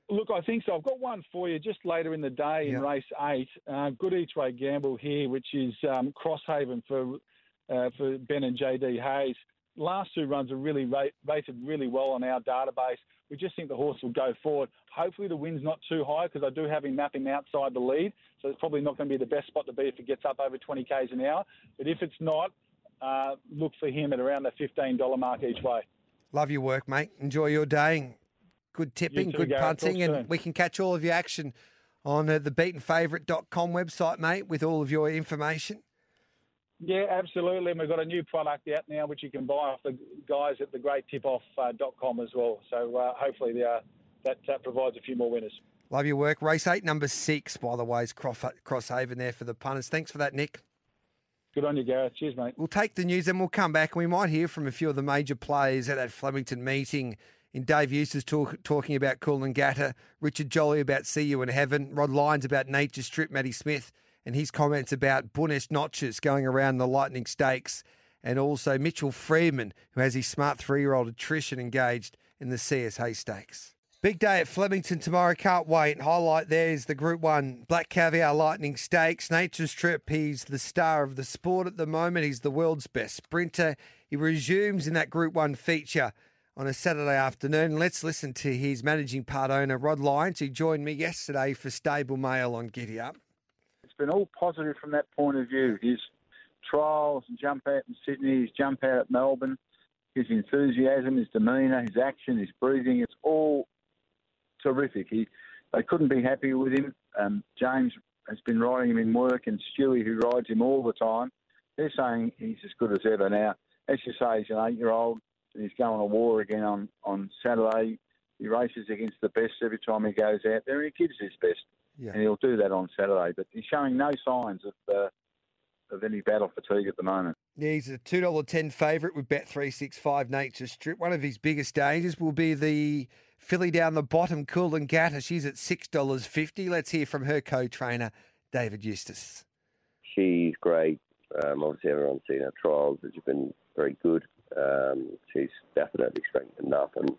Look, I think so. I've got one for you just later in the day in yep. race eight. Uh, good each way gamble here, which is um, Crosshaven for uh, for Ben and JD Hayes last two runs are really rated really well on our database. We just think the horse will go forward. Hopefully the wind's not too high because I do have him mapping outside the lead, so it's probably not going to be the best spot to be if it gets up over 20 k's an hour. But if it's not, uh, look for him at around the $15 mark each way. Love your work, mate. Enjoy your day. Good tipping, too, good punting, and we can catch all of your action on uh, the beatenfavourite.com website, mate, with all of your information. Yeah, absolutely. And we've got a new product out now, which you can buy off the guys at thegreattipoff.com as well. So uh, hopefully that, that provides a few more winners. Love your work. Race eight, number six, by the way, is Cross, Crosshaven there for the punters. Thanks for that, Nick. Good on you, Gareth. Cheers, mate. We'll take the news and we'll come back and we might hear from a few of the major players at that Flemington meeting. In Dave Eustace talk, talking about Coolangatta, Richard Jolly about See You in Heaven, Rod Lyons about Nature Strip, Matty Smith and his comments about Buenos Noches going around the Lightning Stakes, and also Mitchell Freedman, who has his smart three year old attrition engaged in the CS Hayes Stakes. Big day at Flemington tomorrow. Can't wait. Highlight there is the Group 1 Black Caviar Lightning Stakes. Nature Strip. He's the star of the sport at the moment. He's the world's best sprinter. He resumes in that Group 1 feature on a Saturday afternoon. Let's listen to his managing part owner, Rod Lyons, who joined me yesterday for Stable Mail on Giddy Up. Been all positive from that point of view. His trials and jump out in Sydney, his jump out at Melbourne, his enthusiasm, his demeanour, his action, his breathing, it's all terrific. He, they couldn't be happier with him. Um, James has been riding him in work, and Stewie, who rides him all the time, they're saying he's as good as ever now. As you say, he's an eight-year-old, and he's going to war again on, on Saturday. He races against the best every time he goes out there, and he gives his best. Yeah. And he'll do that on Saturday. But he's showing no signs of uh, of any battle fatigue at the moment. Yeah, he's a two dollar ten favourite with Bet three six five Nature Strip. One of his biggest dangers will be the filly down the bottom, Coolangatta. She's at six dollars fifty. Let's hear from her co-trainer, David Eustace. She's great. Um, obviously, everyone's seen her trials, which have been very good. Um, she's definitely strengthened up, and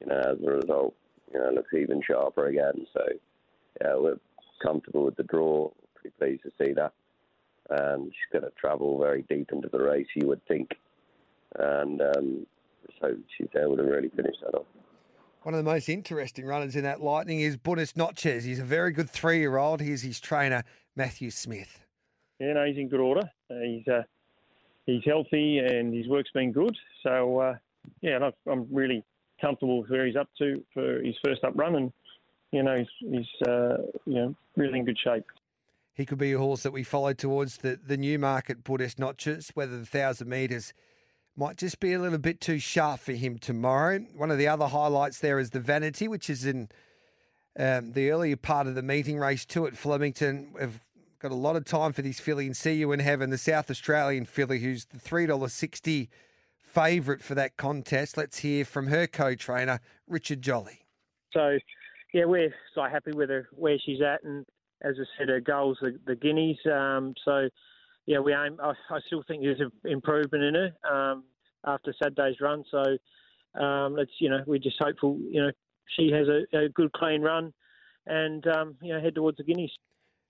you know, as a result, you know, looks even sharper again. So, yeah, we're comfortable with the draw. Pretty pleased to see that. Um, she's going to travel very deep into the race, you would think, and um, so she's able to really finish that off. One of the most interesting runners in that lightning is Buenos Noches. He's a very good three-year-old. Here's his trainer, Matthew Smith. Yeah, no, he's in good order. Uh, he's uh, he's healthy and his work's been good. So uh, yeah, and I've- I'm really comfortable with where he's up to for his first up run, and you know he's, he's uh, you know really in good shape. He could be a horse that we follow towards the, the Newmarket Buenos Noches, whether the 1,000 metres might just be a little bit too sharp for him tomorrow. One of the other highlights there is the Vanity, which is in um, the earlier part of the meeting race two at Flemington. We've got a lot of time for this filly and see you in heaven. The South Australian filly, who's the $3.60 favourite for that contest. Let's hear from her co-trainer, Richard Jolly. So yeah, we're so happy with her where she's at, and as I said, her goals the, the guineas. Um, so yeah, we aim. I, I still think there's an improvement in her um, after Saturday's run. So um, let's you know we're just hopeful you know she has a, a good clean run, and um, you know head towards the guineas.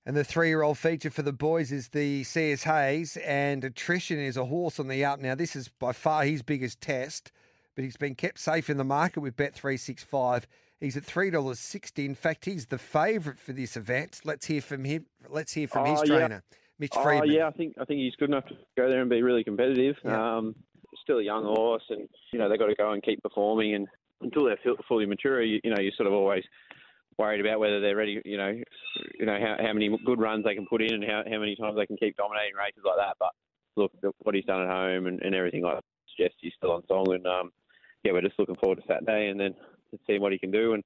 And the three-year-old feature for the boys is the CS Hayes, and Attrition is a horse on the up. Now, this is by far his biggest test, but he's been kept safe in the market with Bet three six five. He's at three dollars sixty. In fact, he's the favourite for this event. Let's hear from him. Let's hear from his Oh, yeah. trainer, Mitch Oh Freedman. yeah, I think I think he's good enough to go there and be really competitive. Um, still a young horse, and you know they've got to go and keep performing. And until they're fully mature, you, you know you're sort of always worried about whether they're ready. You know, you know how, how many good runs they can put in, and how, how many times they can keep dominating races like that. But look, what he's done at home and, and everything like that suggests he's still on song. And um, yeah, we're just looking forward to Saturday and then to see what he can do. And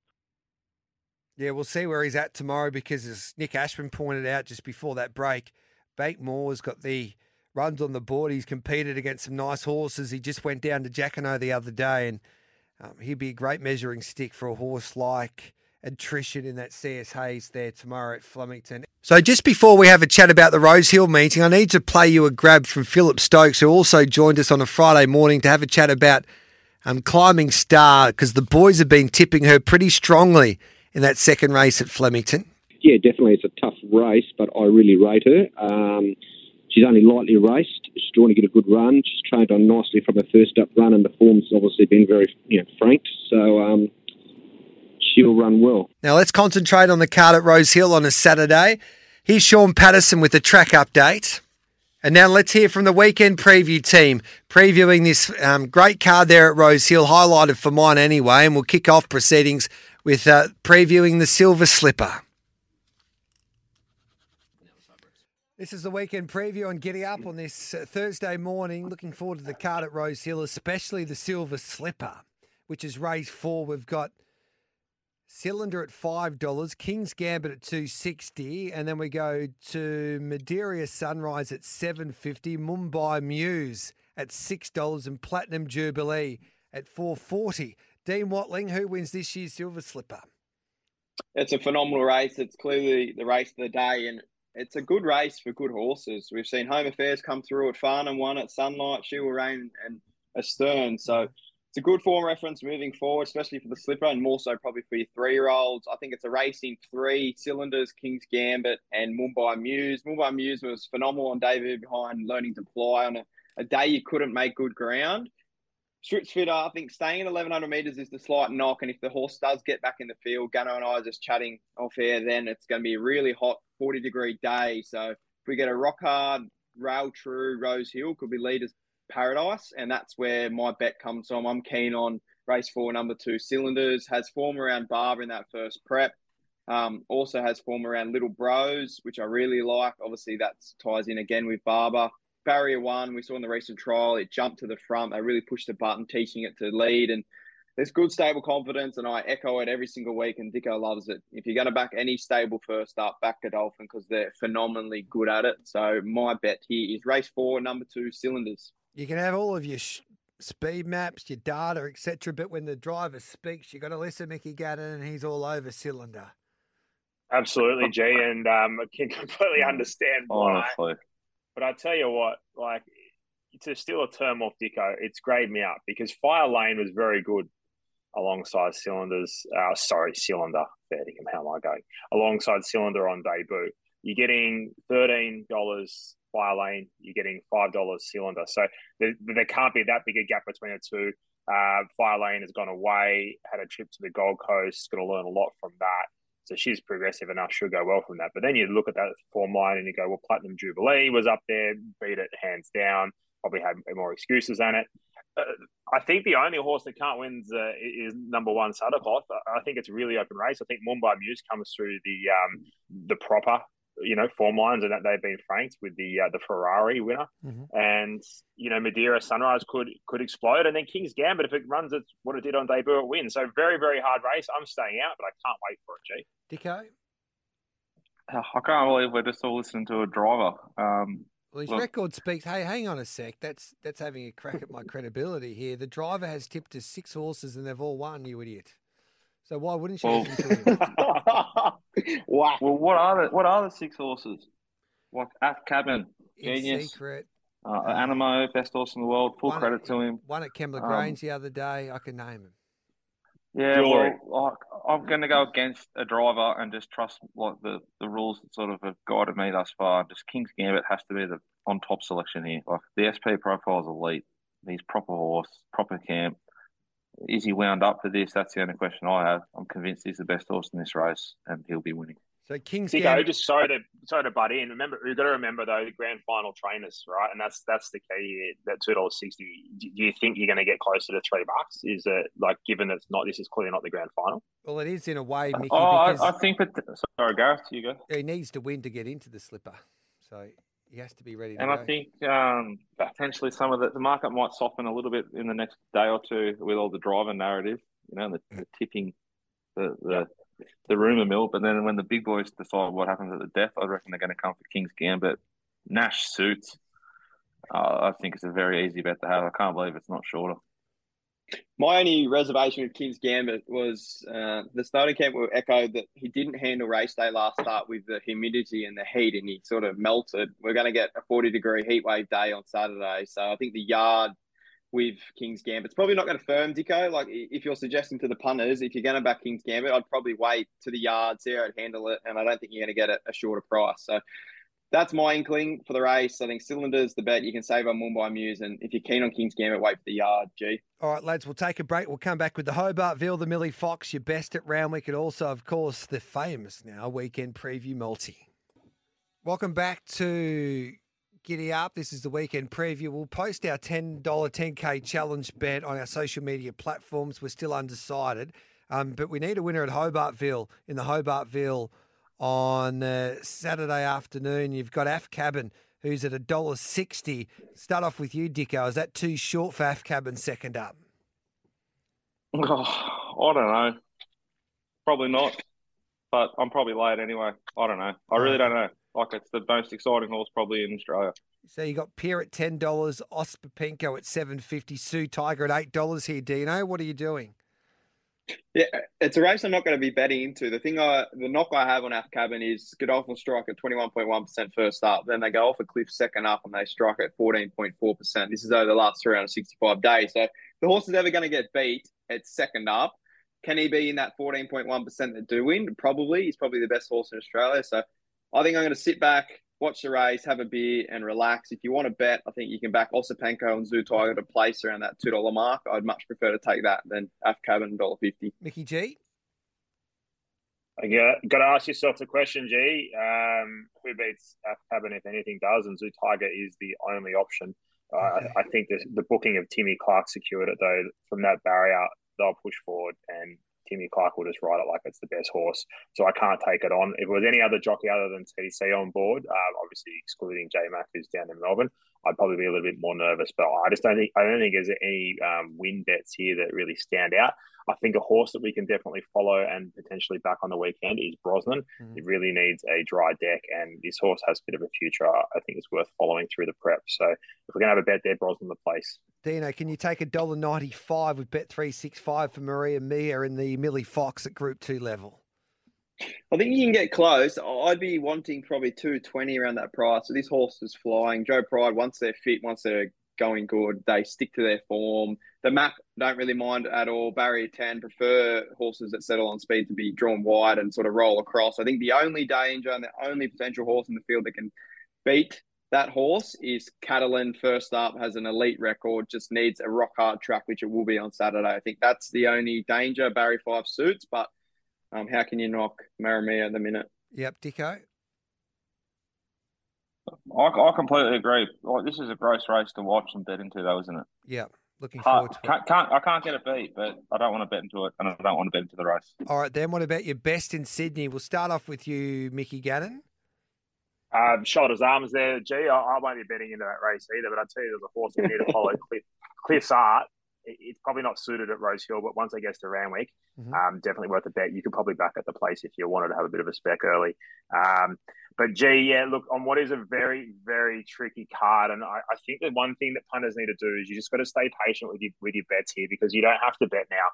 Yeah, we'll see where he's at tomorrow because, as Nick Ashman pointed out just before that break, Bake Moore's got the runs on the board. He's competed against some nice horses. He just went down to Jacquinot the other day, and um, he'd be a great measuring stick for a horse like Attrition in that CS Hayes there tomorrow at Flemington. So, just before we have a chat about the Rose Hill meeting, I need to play you a grab from Philip Stokes, who also joined us on a Friday morning to have a chat about um, Climbing Star because the boys have been tipping her pretty strongly in that second race at Flemington. yeah, definitely it's a tough race, but I really rate her. Um, she's only lightly raced. She's trying to get a good run. She's trained on nicely from her first up run, and the form's obviously been very you know franked. So um, she'll run well. Now let's concentrate on the card at Rose Hill on a Saturday. Here's Sean Patterson with the track update. And now let's hear from the weekend preview team, previewing this um, great card there at Rose Hill, highlighted for mine anyway. And we'll kick off proceedings with uh, previewing the Silver Slipper. This is the weekend preview on Giddy Up on this uh, Thursday morning. Looking forward to the card at Rose Hill, especially the Silver Slipper, which is race four. We've got Cylinder at five dollars, King's Gambit at two sixty, and then we go to Madeira Sunrise at seven fifty, Mumbai Muse at six dollars, and Platinum Jubilee at four forty. Dean Watling, who wins this year's Silver Slipper? It's a phenomenal race. It's clearly the race of the day, and it's a good race for good horses. We've seen Home Affairs come through at Farnham, one at Sunlight, She Will Reign, and Astern. So it's a good form reference moving forward, especially for the slipper, and more so probably for your three-year-olds. I think it's a race in three cylinders: King's Gambit and Mumbai Muse. Mumbai Muse was phenomenal on debut behind Learning to Fly on a, a day you couldn't make good ground. Strips fitter, I think staying at 1100 metres is the slight knock. And if the horse does get back in the field, Gannon and I are just chatting off air, then it's going to be a really hot 40 degree day. So if we get a rock hard, rail true, Rose Hill, could be leaders paradise. And that's where my bet comes from. I'm keen on race four, number two, cylinders, has form around Barber in that first prep. Um, also has form around Little Bros, which I really like. Obviously, that ties in again with Barber. Barrier one, we saw in the recent trial, it jumped to the front. They really pushed the button, teaching it to lead. And there's good stable confidence, and I echo it every single week. And Dicko loves it. If you're going to back any stable first up, back Godolphin because they're phenomenally good at it. So my bet here is race four, number two, cylinders. You can have all of your sh- speed maps, your data, etc. But when the driver speaks, you got to listen, Mickey Gannon, and he's all over cylinder. Absolutely, G, and um, I can (laughs) completely understand why. Honestly. But I tell you what, like to steal a term off Dicko, it's grayed me up because Fire Lane was very good alongside Cylinders. Uh, sorry, Cylinder. Fair dinkum, how am I going? Alongside Cylinder on debut. You're getting $13 Fire Lane, you're getting $5 Cylinder. So there, there can't be that big a gap between the two. Uh, Fire Lane has gone away, had a trip to the Gold Coast, going to learn a lot from that. So she's progressive enough; she'll go well from that. But then you look at that form line and you go, "Well, Platinum Jubilee was up there, beat it hands down. Probably had more excuses than it." Uh, I think the only horse that can't win uh, is number one Suttercloth. I think it's a really open race. I think Mumbai Muse comes through the um, the proper you know form lines and that they've been franked with the uh, the Ferrari winner Mhm. and you know Madeira Sunrise could could explode and then King's Gambit if it runs it what it did on debut it wins so very very hard race I'm staying out but I can't wait for it G Dicko? I can't believe we're just all listening to a driver. Um, Well, his look, record speaks. Hey, hang on a sec. That's that's having a crack at my credibility here. The driver has tipped to six horses and they've all won. You idiot. So why wouldn't she? Well- listen to him? wow. Well, what are the what are the six horses? Like Af Cabin, In Genius, secret. uh, Anamoe, best horse in the world. Full One- credit to him. One at Kembla Um, Grange the other day. I can name him. Yeah, Glory. well, like, I'm going to go against a driver and just trust like the, the rules that sort of have guided me thus far. Just King's Gambit has to be the on top selection here. Like the SP profile is elite. He's proper horse, proper camp. Is he wound up for this? That's the only question I have. I'm convinced he's the best horse in this race, and he'll be winning. So King's Dicko, Gambit. just sorry to sorry to butt in. Remember, you've got to remember though the grand final trainers, right? And that's that's the key. Here, that two dollars sixty. Do you think you're going to get closer to three bucks? Is it like given it's not? This is clearly not the grand final. Well, it is in a way, Mickey, Oh, because I, I think, but sorry, Gareth, you go. he needs to win to get into the slipper. So he has to be ready And go. I think um, potentially some of the, the market might soften a little bit in the next day or two with all the driver narrative, you know, the, the tipping, the the the rumor mill. But then when the big boys decide what happens at the death, I reckon they're going to come for King's Gambit. Nash suits. Uh, I think it's a very easy bet to have. I can't believe it's not shorter. My only reservation with King's Gambit was uh, the starting camp will echo that he didn't handle race day last start with the humidity and the heat, and he sort of melted. We're going to get a 40 degree heat wave day on Saturday, so I think the yard with King's Gambit, it's probably not going to firm, Dicko. Like if you're suggesting to the punters, if you're going to back King's Gambit, I'd probably wait to the yard, see how it handle it, and I don't think you're going to get a, a shorter price. So that's my inkling for the race. I think cylinders the bet you can save on Mumbai Muse, and if you're keen on King's Gambit, wait for the yard. G. All right, lads, we'll take a break. We'll come back with the Hobartville, the Millie Fox, your best at Randwick, and also, of course, the famous now weekend preview multi. Welcome back to Giddy Up. This is the weekend preview. We'll post our $10 10K challenge bet on our social media platforms. We're still undecided, um, but we need a winner at Hobartville in the Hobartville on uh, Saturday afternoon. You've got Af Cabin, who's at $1.60. Start off with you, Dicko. Is that too short for Af Cabin second up? Oh, (sighs) I don't know. Probably not. But I'm probably late anyway. I don't know. I really don't know. Like it's the most exciting horse probably in Australia. So you got Pier at ten dollars, Osipenko at seven fifty, Zoo Tiger at eight dollars here. Dino, what are you doing? Yeah, uh, it's a race I'm not going to be betting into. The thing I, the knock I have on Af Cabin is Godolphin strike at 21.1% first up. Then they go off a cliff second up and they strike at 14.4%. This is over the last 365 days. So the horse is ever going to get beat at second up. Can he be in that 14.1% that do win? Probably. He's probably the best horse in Australia. So I think I'm going to sit back, watch the race, have a beer, and relax. If you want to bet, I think you can back Osipenko and Zoo Tiger to place around that two dollar mark. I'd much prefer to take that than Af Cabin dollar fifty. Mickey G. I got, got to ask yourself the question, G. Um, who beats Af Cabin if anything does? And Zoo Tiger is the only option. Uh, Okay. I, I think the, the booking of Timmy Clark secured it though. From that barrier, they'll push forward, and Timmy Clark will just ride it like it's the best horse. So I can't take it on. If it was any other jockey other than TC on board, uh, obviously excluding J Mac who's down in Melbourne, I'd probably be a little bit more nervous. But I just don't think I don't think there's any um, win bets here that really stand out. I think a horse that we can definitely follow and potentially back on the weekend is Brosnan. Mhm. It really needs a dry deck, and this horse has a bit of a future. I think it's worth following through the prep. So if we're gonna have a bet there, Brosnan the place. Dino, can you take a dollar ninety five with Bet three six five for Maria Mia in the Millie Fox at Group Two level? I think you can get close. I'd be wanting probably two twenty around that price. So this horse is flying. Joe Pride, once they're fit, once they're going good, they stick to their form. The map don't really mind at all. Barrier ten prefer horses that settle on speed to be drawn wide and sort of roll across. I think the only danger and the only potential horse in the field that can beat that horse is Catalan. First up has an elite record, just needs a rock hard track, which it will be on Saturday. I think that's the only danger. Barry five suits, but um, how can you knock Maramia at the minute? Yep, Dicko. I, I completely agree. Like, this is a gross race to watch and bet into, though, isn't it? Yep. Looking Hard- forward to it. can't, can't, I can't get a beat, but I don't want to bet into it, and I don't want to bet into the race. All right, then what about your best in Sydney? We'll start off with you, Mickey Gannon. Um, shoulders, arms there. Gee, I, I won't be betting into that race either, but I tell you, there's a horse we need to follow. (laughs) Cliff, Cliff's Art. It, it's probably not suited at Rose Hill, but once I gets to Randwick, Mhm. um, definitely worth a bet. You could probably back at the place if you wanted to have a bit of a spec early. Um, but gee, yeah, look, on what is a very, very tricky card, and I, I think the one thing that punters need to do is you just got to stay patient with your with your bets here because you don't have to bet now.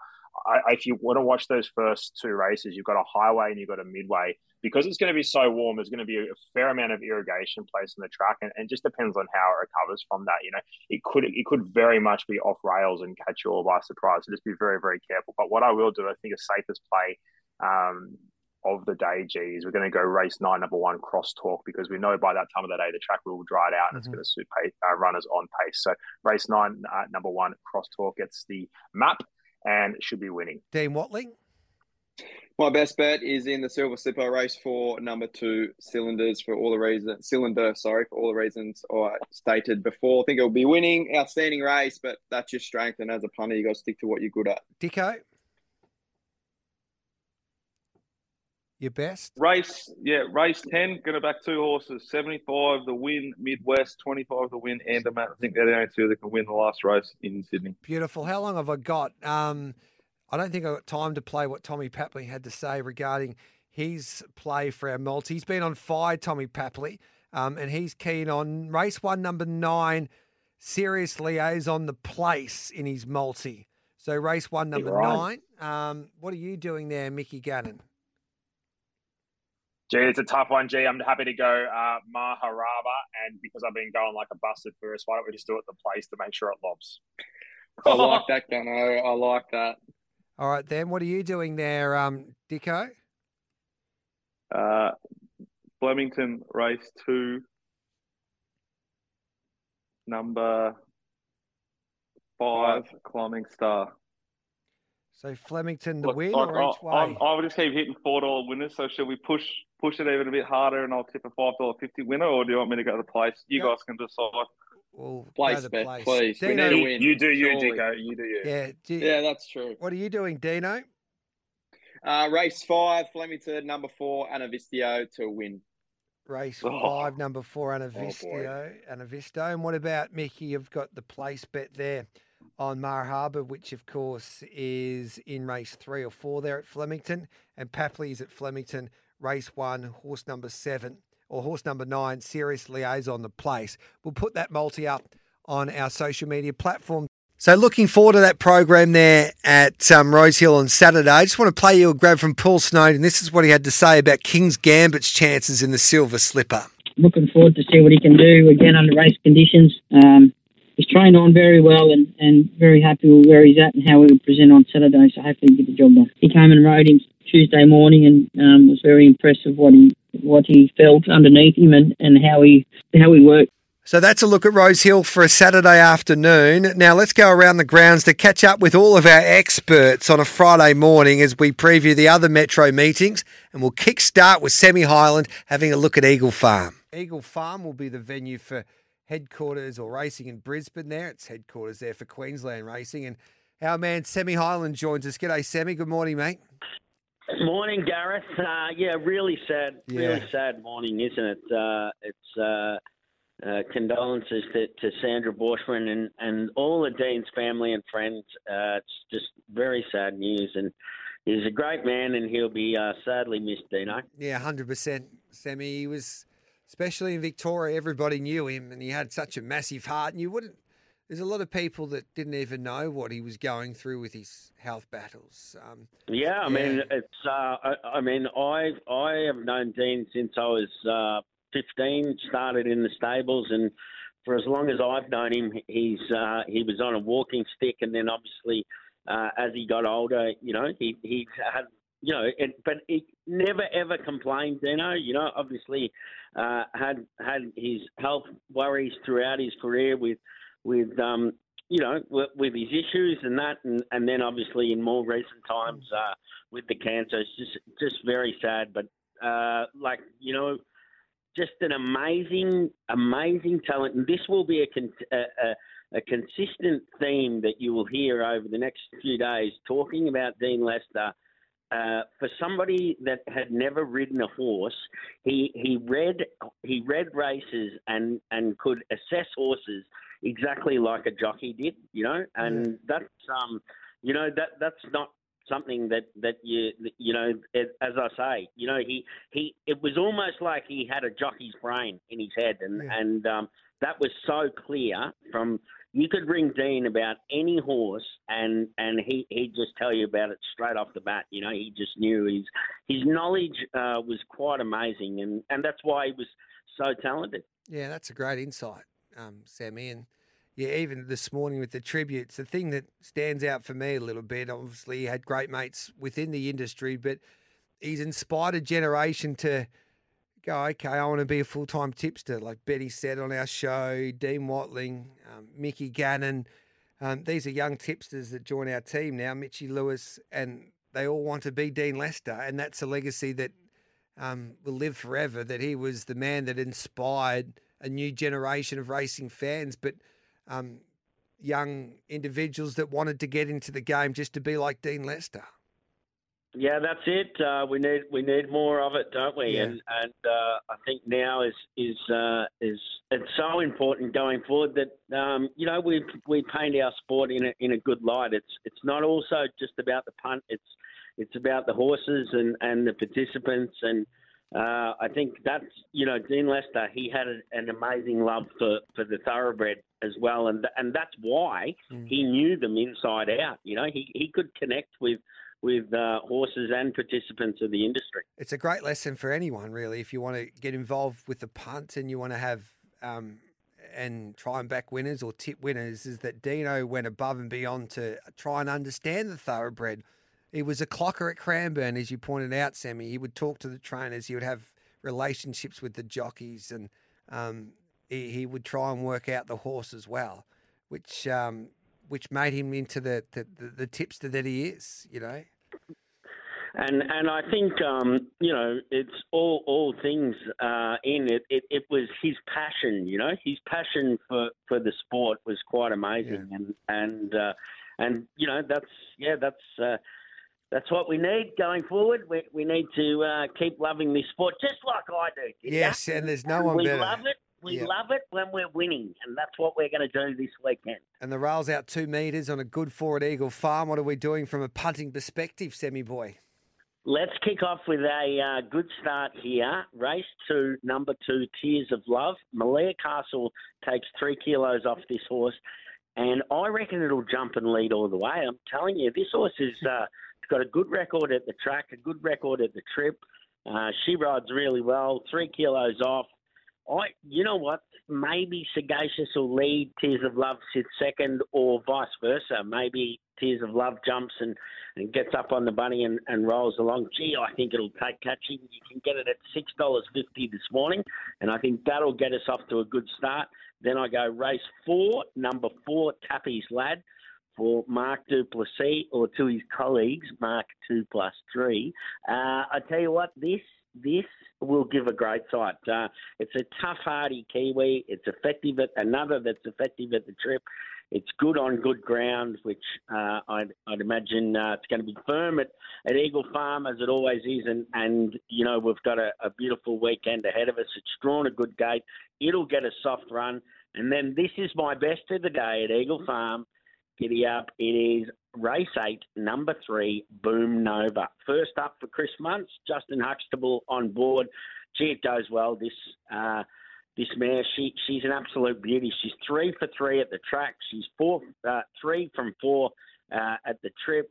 I, if you want to watch those first two races, you've got a highway and you've got a midway. Because it's going to be so warm, there's going to be a fair amount of irrigation placed in the track, and, and just depends on how it recovers from that. You know, it could it could very much be off rails and catch you all by surprise. So just be very very careful. But what I will do, I think, a safest play um, of the day, G, is we're going to go race nine, number one, cross talk, because we know by that time of the day the track will dry it out and it's Mhm. going to suit pace, uh, runners on pace. So race nine, uh, number one, cross talk gets the map and should be winning. Dean Watling. My best bet is in the Silver Slipper race for number two cylinders for all the reasons cylinder, sorry, for all the reasons I stated before. I think it'll be winning, outstanding race, but that's your strength. And as a punter, you got to stick to what you're good at. Dicko. Your best? Race, yeah, race 10, going to back two horses 75 the win, Midwest, 25 the win, and I think they're the only two that can win the last race in Sydney. Beautiful. How long have I got? Um, I don't think I've got time to play what Tommy Papley had to say regarding his play for our multi. He's been on fire, Tommy Papley, um, and he's keen on race one, number nine, Serious Liaison, the place in his multi. So race one, number right. nine. Um, what are you doing there, Mickey Gannon? Gee, it's a tough one, G. I'm happy to go uh, Maharaba, and because I've been going like a busted first, why don't we just do it the place to make sure it lobs? I like that, Gano. I like that. All right, then. What are you doing there, um, Dicko? Uh, Flemington race two, number five, climbing star. So Flemington the Look, win I, or each I, way? I'm- I would just keep hitting four dollar winners. So should we push push it even a bit harder, and I'll tip a five dollar fifty winner, or do you want me to go to the place? You Go- guys can decide. We'll go Place the bet, place. please. We need a You, win. you do you, surely. Dicko. You do you. Yeah, do- Yeah, that's true. What are you doing, Dino? Uh, race five, Flemington, number four, Anavistio to win. Race Oh. five, number four, boy. Anavistio. Anavisto. And what about Mickey? You've got the place bet there on Mar Harbour, which of course is in race three or four there at Flemington. And Papley's at Flemington, race one, horse number seven, or horse number nine, Serious Liaison, the place. We'll put that multi up on our social media platform. So looking forward to that program there at um, Rose Hill on Saturday. I just want to play you a grab from Paul Snowden. This is what he had to say about King's Gambit's chances in the Silver Slipper. looking forward to see what he can do again under race conditions. Um, he's trained on very well and, and very happy with where he's at and how he will present on Saturday. So hopefully he get the job done. He came and rode him Tuesday morning and um, was very impressed with what he what he felt underneath him and, and how he how he worked. So that's a look at Rose Hill for a Saturday afternoon. Now let's go around the grounds to catch up with all of our experts on a Friday morning as we preview the other Metro meetings. And we'll kick start with Semi Highland having a look at Eagle Farm. Eagle Farm will be the venue for headquarters or racing in Brisbane there. It's headquarters there for Queensland Racing. And our man Semi Highland joins us. G'day, Semi. Good morning, mate. Morning, Gareth. Uh, yeah, really sad, Yeah. really sad morning, isn't it? Uh, it's uh, uh, condolences to, to Sandra Borshman and, and all the Dean's family and friends. Uh, it's just very sad news, and he's a great man, and he'll be uh, sadly missed, Dino. Yeah, hundred percent, Sammy. He was, especially in Victoria, everybody knew him, and he had such a massive heart. And you wouldn't. There's a lot of people that didn't even know what he was going through with his health battles. Um, Yeah, I mean, it's. Uh, I, I mean, I I have known Dean since I was uh, 15. Started in the stables, and for as long as I've known him, he's uh, he was on a walking stick, and then obviously uh, as he got older, you know, he he had. You know, it, but he never ever complained. Know, you know, obviously uh, had had his health worries throughout his career with with um, you know with, with his issues and that, and, and then obviously in more recent times uh, with the cancer. It's just just very sad, but uh, like you know, just an amazing amazing talent, and this will be a, con- a, a a consistent theme that you will hear over the next few days talking about Dean Lester. Uh, for somebody that had never ridden a horse, he he read he read races and and could assess horses exactly like a jockey did, you know, and that's um, you know that that's not something that that you you know as I say, you know he he it was almost like he had a jockey's brain in his head, and and um, that was so clear from. You could ring Dean about any horse, and and he he'd just tell you about it straight off the bat. You know, he just knew his his knowledge uh, was quite amazing, and and that's why he was so talented. Yeah, that's a great insight, um, Sammy. And yeah, even this morning with the tributes, the thing that stands out for me a little bit, obviously, he had great mates within the industry, but he's inspired a generation to go, okay, I want to be a full time tipster, like Betty said on our show, Dean Watling, um, Mickey Gannon. Um, these are young tipsters that join our team now, Mitchy Lewis, and they all want to be Dean Lester. And that's a legacy that um, will live forever, that he was the man that inspired a new generation of racing fans, but um, young individuals that wanted to get into the game just to be like Dean Lester. Yeah, that's it. Uh, we need we need more of it, don't we? Yeah. And and uh, I think now is is uh, is it's so important going forward that um, you know we we paint our sport in a in a good light. It's it's not also just about the punt. It's it's about the horses and, and the participants and uh, I think that's you know Dean Lester. He had a, an amazing love for, for the thoroughbred as well, and and that's why he knew them inside out. You know, he he could connect with with uh, horses and participants of the industry. It's a great lesson for anyone, really, if you want to get involved with the punt and you want to have um, and try and back winners or tip winners. Is that Dino went above and beyond to try and understand the thoroughbred. He was a clocker at Cranbourne, as you pointed out, Sammy. He would talk to the trainers. He would have relationships with the jockeys, and um, he, he would try and work out the horse as well, which um, which made him into the, the, the, tipster that he is. You know. And and I think um, you know it's all all things uh, in it, it. It was his passion, you know, his passion for, for the sport was quite amazing, and and uh, and you know that's yeah that's uh, that's what we need going forward. We we need to uh, keep loving this sport just like I do. you know? Yes, and there's no one we better. love it. We Yep. love it when we're winning, and that's what we're going to do this weekend. And the rail's out two metres on a good forward Eagle farm. What are we doing from a punting perspective, Semi Boy? Let's kick off with a uh, good start here. Race two, number two, Tears of Love. Malia Castle takes three kilos off this horse, and I reckon it'll jump and lead all the way. I'm telling you, this horse has uh, got a good record at the track, a good record at the trip. Uh, she rides really well, three kilos off. I, you know what? Maybe Sagacious will lead. Tears of Love sits second, or vice versa. Maybe Tears of Love jumps and, and gets up on the bunny and, and rolls along. Gee, I think it'll take catching. You can get it at six dollars fifty this morning, and I think that'll get us off to a good start. Then I go race four, number four, Tappy's Lad for Mark Duplessis or to his colleagues, Mark two plus three. Uh, I tell you what, this this will give a great sight. Uh, it's a tough, hardy Kiwi. It's effective at another that's effective at the trip. It's good on good ground, which uh, I'd, I'd, imagine uh, it's going to be firm at, at Eagle Farm as it always is, and, and you know we've got a, a beautiful weekend ahead of us. It's drawn a good gate. It'll get a soft run, and then this is my best of the day at Eagle Farm. Giddy up! It is race eight, number three, Boom Nova. First up for Chris Munce, Justin Huxtable on board. Gee, it goes well. This uh, this mare, she she's an absolute beauty. She's three for three at the track. She's four, uh, three from four uh, at the trip.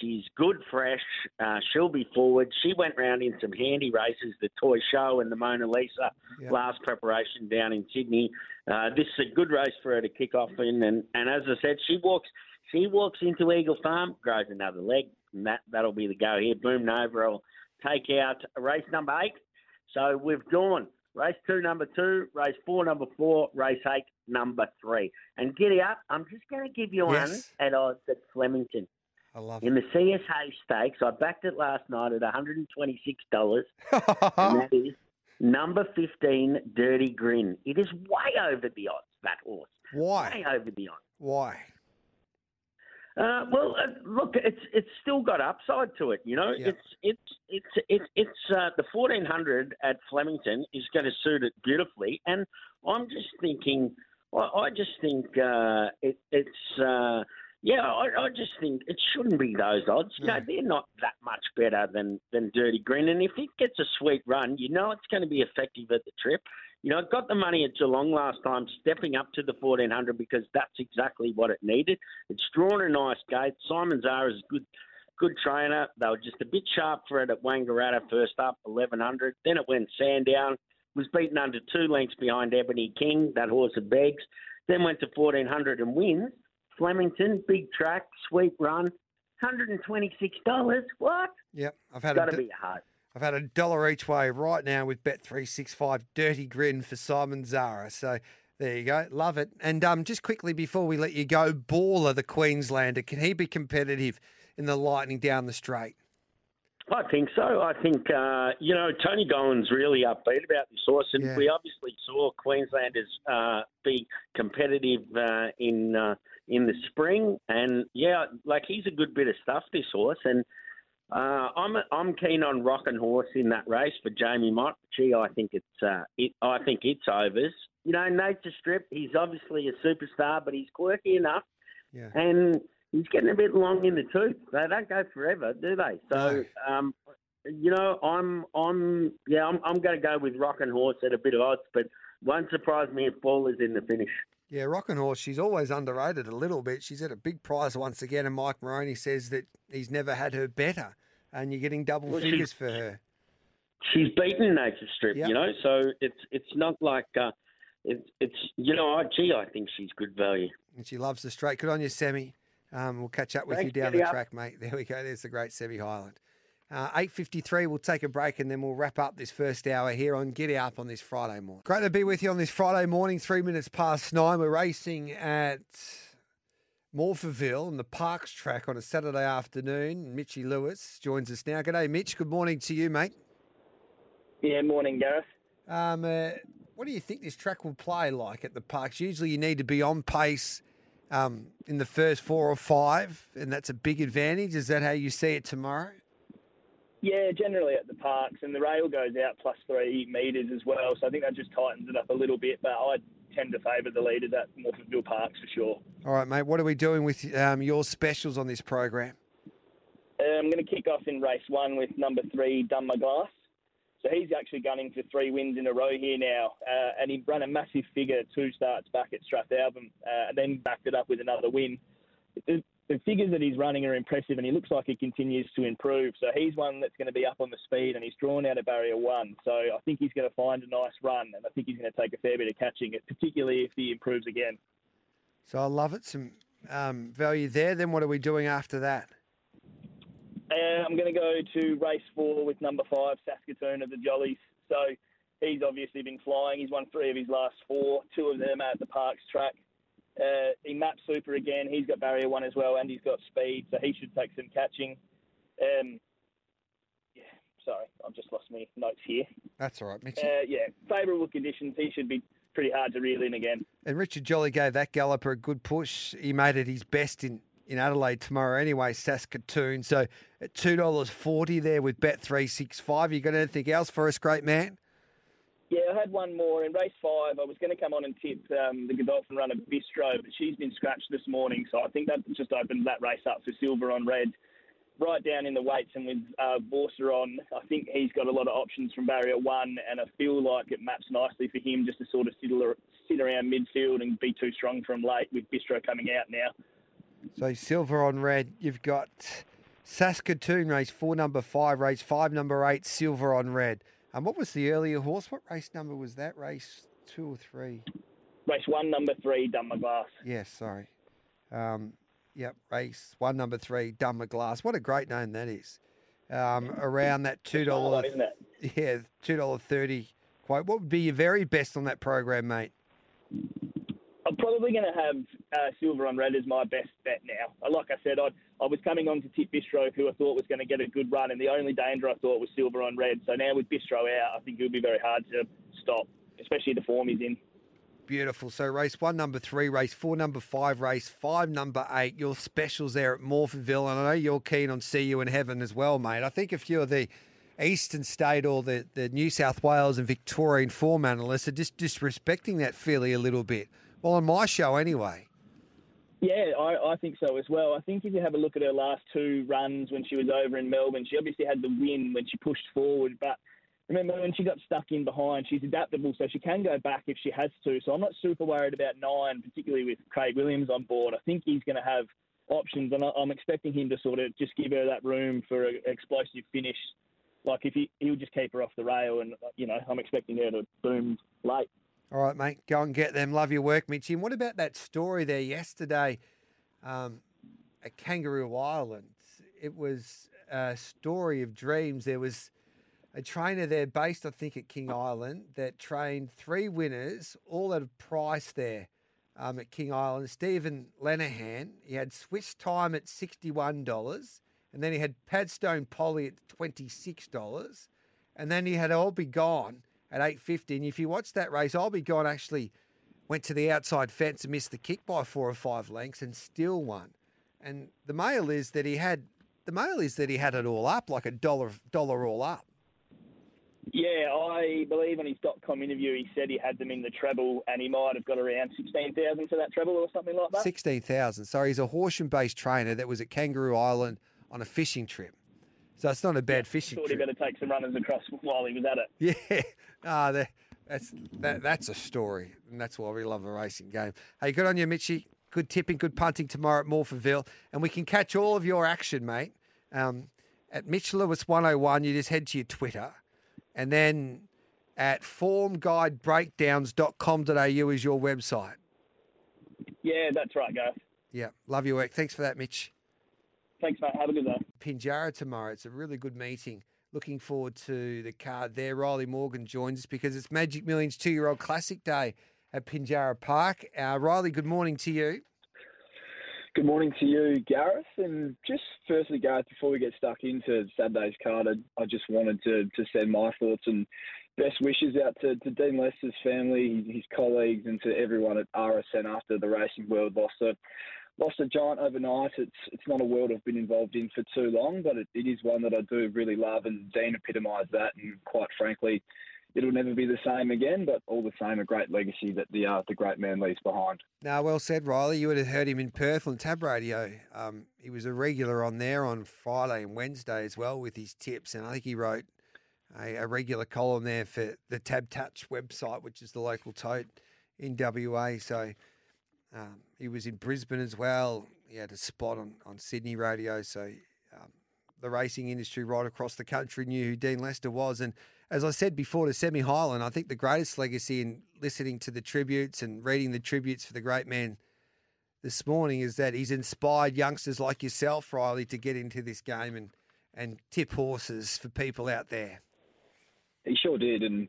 She's good, fresh. Uh, she'll be forward. She went round in some handy races, the Toy Show and the Mona Lisa last preparation down in Sydney. Uh, this is a good race for her to kick off in, and, and as I said, she walks she walks into Eagle Farm, grows another leg, and that that'll be the go here. Boom Nova will take out race number eight. So we've gone race two, number two, race four, number four, race eight, number three. And giddy up, I'm just going to give you Yes. one at odds at Flemington. I love In the CSA stakes, I backed it last night at $126, and (laughs) that is number 15, Dirty Grin. It is way over the odds, that horse. Why? Way over the odds. Why? Uh, well, uh, look, it's it's still got upside to it. You know, it's it's it's it's it's uh, the fourteen hundred at Flemington is going to suit it beautifully, and I'm just thinking, I, I just think uh, it, it's. Yeah, I, I just think it shouldn't be those odds. You know, they're not that much better than, than Dirty Green. And if it gets a sweet run, you know it's going to be effective at the trip. You know, it got the money at Geelong last time, stepping up to the 1400 because that's exactly what it needed. It's drawn a nice gate. Simon Zara's a good, good trainer. They were just a bit sharp for it at Wangaratta first up, 1100. Then it went Sandown, was beaten under two lengths behind Ebony King, that horse of Beggs. Then went to 1400 and wins. Flemington, big track, sweet run, $126. What? Yep, I've had Got a to be a heart. I've had a dollar each way right now with Bet three six five. Dirty grin for Simon Zara. So there you go, love it. And um, just quickly before we let you go, Baller, the Queenslander, can he be competitive in the Lightning down the straight? I think so. I think, uh, you know, Tony Gollan's really upbeat about this horse, and Yeah. we obviously saw Queenslanders uh, be competitive uh, in uh, in the spring. And yeah, like he's a good bit of stuff, this horse. And uh, I'm I'm keen on Rockin' Horse in that race for Jamie Mott. Gee, I think it's uh, it, I think it's overs. You know, Nature Strip. He's obviously a superstar, but he's quirky enough Yeah. and he's getting a bit long in the tooth. They don't go forever, do they? So, um, you know, I'm, I'm, yeah, I'm, I'm going to go with Rockin' Horse at a bit of odds, but won't surprise me if Ball is in the finish. Yeah, Rockin' Horse, she's always underrated a little bit. She's at a big prize once again, and Mike Moroney says that he's never had her better, and you're getting double Well, she- figures for her. She's beaten Nature Strip, Yep. you know, so it's, it's not like, uh, it's, it's, you know, I- gee, I think she's good value. And she loves the straight. Good on you, Semi. Um, we'll catch up with Thanks, you down the up. track, mate. There we go. There's the great Semi Highland. Uh, 8.53, we'll take a break and then we'll wrap up this first hour here on Giddy Up on this Friday morning. Great to be with you on this Friday morning, three minutes past nine. We're racing at Morphettville on the Parks track on a Saturday afternoon. Mitchy Lewis joins us now. G'day, Mitch. Good morning to you, mate. Yeah, morning, Gareth. Um, uh, what do you think this track will play like at the Parks? Usually you need to be on pace um, in the first four or five, and that's a big advantage. Is that how you see it tomorrow? Yeah, generally at the parks, and the rail goes out plus three metres as well, so I think that just tightens it up a little bit. But I tend to favour the leaders at Morphettville Parks for sure. All right, mate. What are we doing with um, your specials on this program? Uh, I'm going to kick off in race one with number three, Done Glass. So he's actually gunning for three wins in a row here now, uh, and he ran a massive figure two starts back at Strathalbyn, uh, and then backed it up with another win. The, the figures that he's running are impressive, and he looks like he continues to improve. So he's one that's going to be up on the speed, and he's drawn out of barrier one. So I think he's going to find a nice run, and I think he's going to take a fair bit of catching, particularly if he improves again. So I love it. Some um, value there. Then what are we doing after that? Uh, I'm going to go to race four with number five, Saskatoon of the Jollies. So he's obviously been flying. He's won three of his last four, two of them at the Parks track. Uh, he maps super again. He's got barrier one as well, and he's got speed, so he should take some catching. Um, yeah, sorry, I've just lost my notes here. That's all right, Mitch. Uh, yeah, favourable conditions. He should be pretty hard to reel in again. And Richard Jolly gave that galloper a good push. He made it his best in, in Adelaide tomorrow anyway, Saskatoon. So at $2.40 there with Bet365. You got anything else for us, great man? Yeah, I had one more in race five. I was going to come on and tip um, the Godolphin runner Bistro, but she's been scratched this morning, so I think that just opened that race up for silver on red. Right down in the weights and with uh, Borsa on, I think he's got a lot of options from barrier one, and I feel like it maps nicely for him just to sort of sit, sit around midfield and be too strong from late with Bistro coming out now. So silver on red. You've got Saskatoon race four, number five, race five, number eight, silver on red. Um, what was the earlier horse? What race number was that? Race two or three? Race one, number three, Dunmer Glass. Yes, sorry. Um, yep, race one, number three, Dunmer Glass. What a great name that is. Um, around that two dollar, isn't it? (laughs) Yeah, two dollar thirty quote. What would be your very best on that program, mate? I'm probably going to have uh, silver on red as my best bet now. Uh, Like I said, I, I was coming on to tip Bistro, who I thought was going to get a good run, and the only danger I thought was silver on red. So now with Bistro out, I think it'll be very hard to stop, especially the form he's in. Beautiful. So race one, number three, race four, number five, race five, number eight. Your specials there at Morphettville, and I know you're keen on see you in heaven as well, mate. I think a few of the Eastern State or the, the New South Wales and Victorian form analysts are just disrespecting that filly a little bit. Well, on my show anyway. Yeah, I, I think so as well. I think if you have a look at her last two runs when she was over in Melbourne, she obviously had the win when she pushed forward, but remember when she got stuck in behind, she's adaptable, so she can go back if she has to. So I'm not super worried about nine, particularly with Craig Williams on board. I think he's going to have options, and I- I'm expecting him to sort of just give her that room for an explosive finish. Like if he he'll just keep her off the rail, and you know I'm expecting her to boom late. All right, mate. Go and get them. Love your work, Mitchy. And what about that story there yesterday um, at Kangaroo Island? It was a story of dreams. There was a trainer there based, I think, at King Island that trained three winners, all at a price there um, at King Island. Stephen Lenahan, he had Swiss time at $61, and then he had Padstone Polly at $26, and then he had All Be Gone at 8.50. And if you watch that race, I'll Be Gone actually went to the outside fence and missed the kick by four or five lengths and still won. And the mail is that he had the mail is that he had it all up, like a dollar dollar all up. Yeah, I believe on his dot .com interview he said he had them in the treble, and he might have got around sixteen thousand for that treble or something like that. Sixteen thousand. So he's a Horsham based trainer that was at Kangaroo Island on a fishing trip. So it's not a bad fishing Thought he trip. better take some runners across while he was at it. (laughs) Yeah, ah, that, that's that, that's a story, and that's why we love a racing game. Hey, good on you, Mitchy. Good tipping, good punting tomorrow at Morphettville, and we can catch all of your action, mate. Um, at Mitch Lewis 101, you just head to your Twitter, and then at formguidebreakdowns.com.au is your website. Yeah, that's right, guys. Yeah, love your work. Thanks for that, Mitch. Thanks, mate. Have a good day. Pinjarra tomorrow. It's a really good meeting. Looking forward to the card there. Riley Morgan joins us because it's Magic Millions two year old classic day at Pinjarra Park. Uh, Riley, good morning to you. Good morning to you, Gareth. And just firstly, Gareth, before we get stuck into Saturday's card, I, I just wanted to, to send my thoughts and best wishes out to, to Dean Lester's family, his colleagues, and to everyone at RSN after the racing world lost a lost a giant overnight. It's it's not a world I've been involved in for too long, but it, it is one that I do really love, and Dean epitomised that. And quite frankly, it'll never be the same again. But all the same, a great legacy that the uh, the great man leaves behind. Now, well said, Riley. You would have heard him in Perth on Tab Radio. Um, he was a regular on there on Friday and Wednesday as well with his tips, and I think he wrote a, a regular column there for the Tab Touch website, which is the local tote in WA. So um, he was in Brisbane as well. He had a spot on, on Sydney radio. So um, the racing industry right across the country knew who Dean Lester was. And as I said before to Semi Highland, I think the greatest legacy in listening to the tributes and reading the tributes for the great man this morning is that he's inspired youngsters like yourself, Riley, to get into this game and, and tip horses for people out there. He sure did, and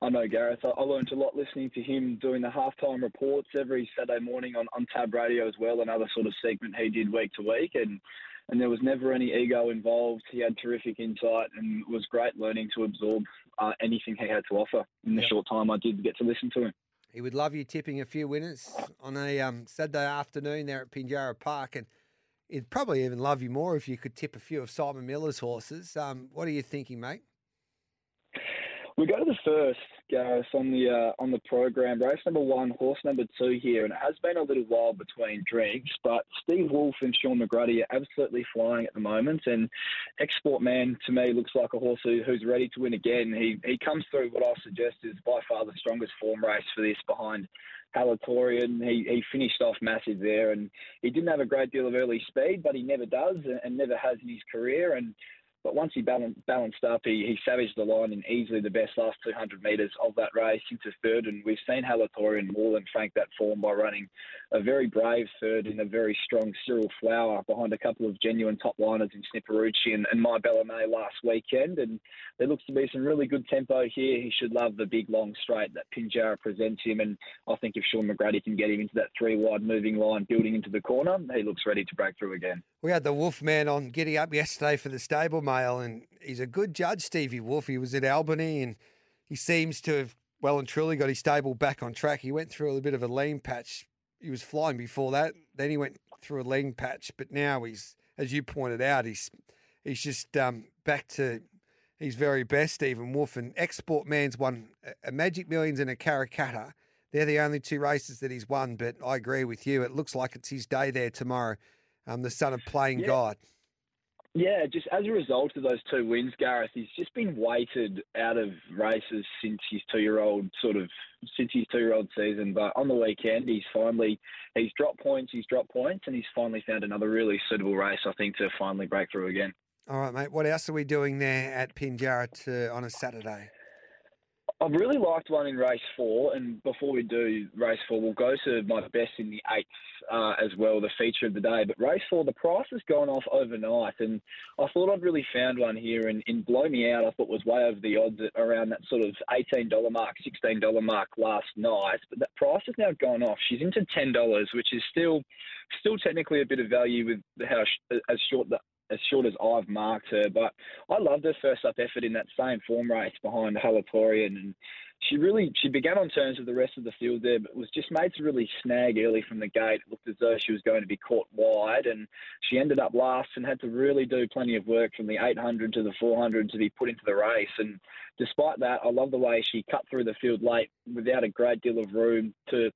I know Gareth. I, I learned a lot listening to him doing the halftime reports every Saturday morning on, on Tab Radio as well, another sort of segment he did week to week, and and there was never any ego involved. He had terrific insight and was great learning to absorb uh, anything he had to offer in the Yep. short time I did get to listen to him. He would love you tipping a few winners on a um, Saturday afternoon there at Pinjarra Park, and he'd probably even love you more if you could tip a few of Simon Miller's horses. Um, what are you thinking, mate? We go to the first, Gareth, on the uh, on the program. Race number one, horse number two here, and it has been a little while between drinks, but Steve Wolf and Sean McGruddy are absolutely flying at the moment. And Export Man to me looks like a horse who, who's ready to win again. He he comes through what I suggest is by far the strongest form race for this behind Halatorian. He he finished off massive there, and he didn't have a great deal of early speed, but he never does and, and never has in his career. And but once he balanced, balanced up, he, he savaged the line in easily the best last 200 metres of that race into third. And we've seen Halatorian more than frank that form by running a very brave third in a very strong Cyril Flower behind a couple of genuine top liners in Snipperucci and, and My Bella May last weekend. And there looks to be some really good tempo here. He should love the big long straight that Pinjarra presents him. And I think if Sean McGruddy can get him into that three wide moving line building into the corner, he looks ready to break through again. We had the Wolfman on Giddy Up yesterday for the Stable And he's a good judge, Stevie Wolf. He was at Albany, and he seems to have well and truly got his stable back on track. He went through a bit of a lean patch. He was flying before that. Then he went through a lean patch, but now he's, as you pointed out, he's he's just um, back to his very best. Stephen Wolf and Export Man's won a- Magic Millions and a Karrakatta. They're the only two races that he's won, but I agree with you. It looks like it's his day there tomorrow. Um, the son of playing Yeah. God. Yeah, just as a result of those two wins, Gareth, he's just been weighted out of races since his two-year-old sort of since his two-year-old season. But on the weekend, he's finally he's dropped points, he's dropped points, and he's finally found another really suitable race. I think to finally break through again. All right, mate. What else are we doing there at Pinjarra on a Saturday? I've really liked one in race four, and before we do race four, we'll go to my best in the eighth uh, as well, the feature of the day. But race four, the price has gone off overnight, and I thought I'd really found one here. And in Blow Me Out, I thought was way over the odds at around that sort of eighteen dollar mark, sixteen dollar mark last night. But that price has now gone off. She's into ten dollars, which is still still technically a bit of value with how as short that as short as I've marked her. But I loved her first up effort in that same form race behind Halatorian, and she really she began on terms with the rest of the field there, but was just made to really snag early from the gate. It looked as though she was going to be caught wide, and she ended up last and had to really do plenty of work from the 800 to the 400 to be put into the race. And despite that, I love the way she cut through the field late without a great deal of room to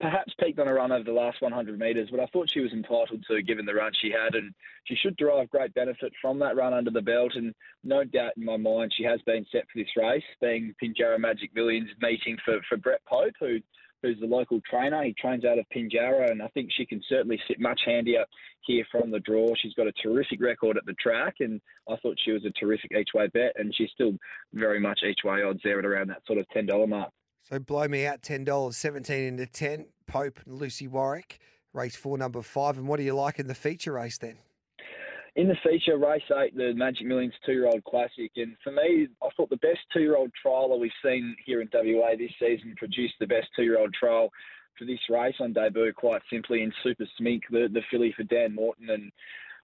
perhaps peaked on a run over the last 100 metres, but I thought she was entitled to given the run she had, and she should derive great benefit from that run under the belt. And no doubt in my mind, she has been set for this race, being Pinjarra Magic Millions meeting for, for Brett Pope, who who's the local trainer. He trains out of Pinjarra, and I think she can certainly sit much handier here from the draw. She's got a terrific record at the track, and I thought she was a terrific each way bet, and she's still very much each way odds there at around that sort of $10 mark. So blow me out ten dollars, seventeen into ten. Pope and Lucy Warwick, race four, number five. And what do you like in the feature race then? In the feature, race eight, the Magic Millions two-year-old classic, and for me, I thought the best two-year-old trialer we've seen here in WA this season produced the best two-year-old trial for this race on debut, quite simply, in Super Smink, the, the filly for Dan Morton, and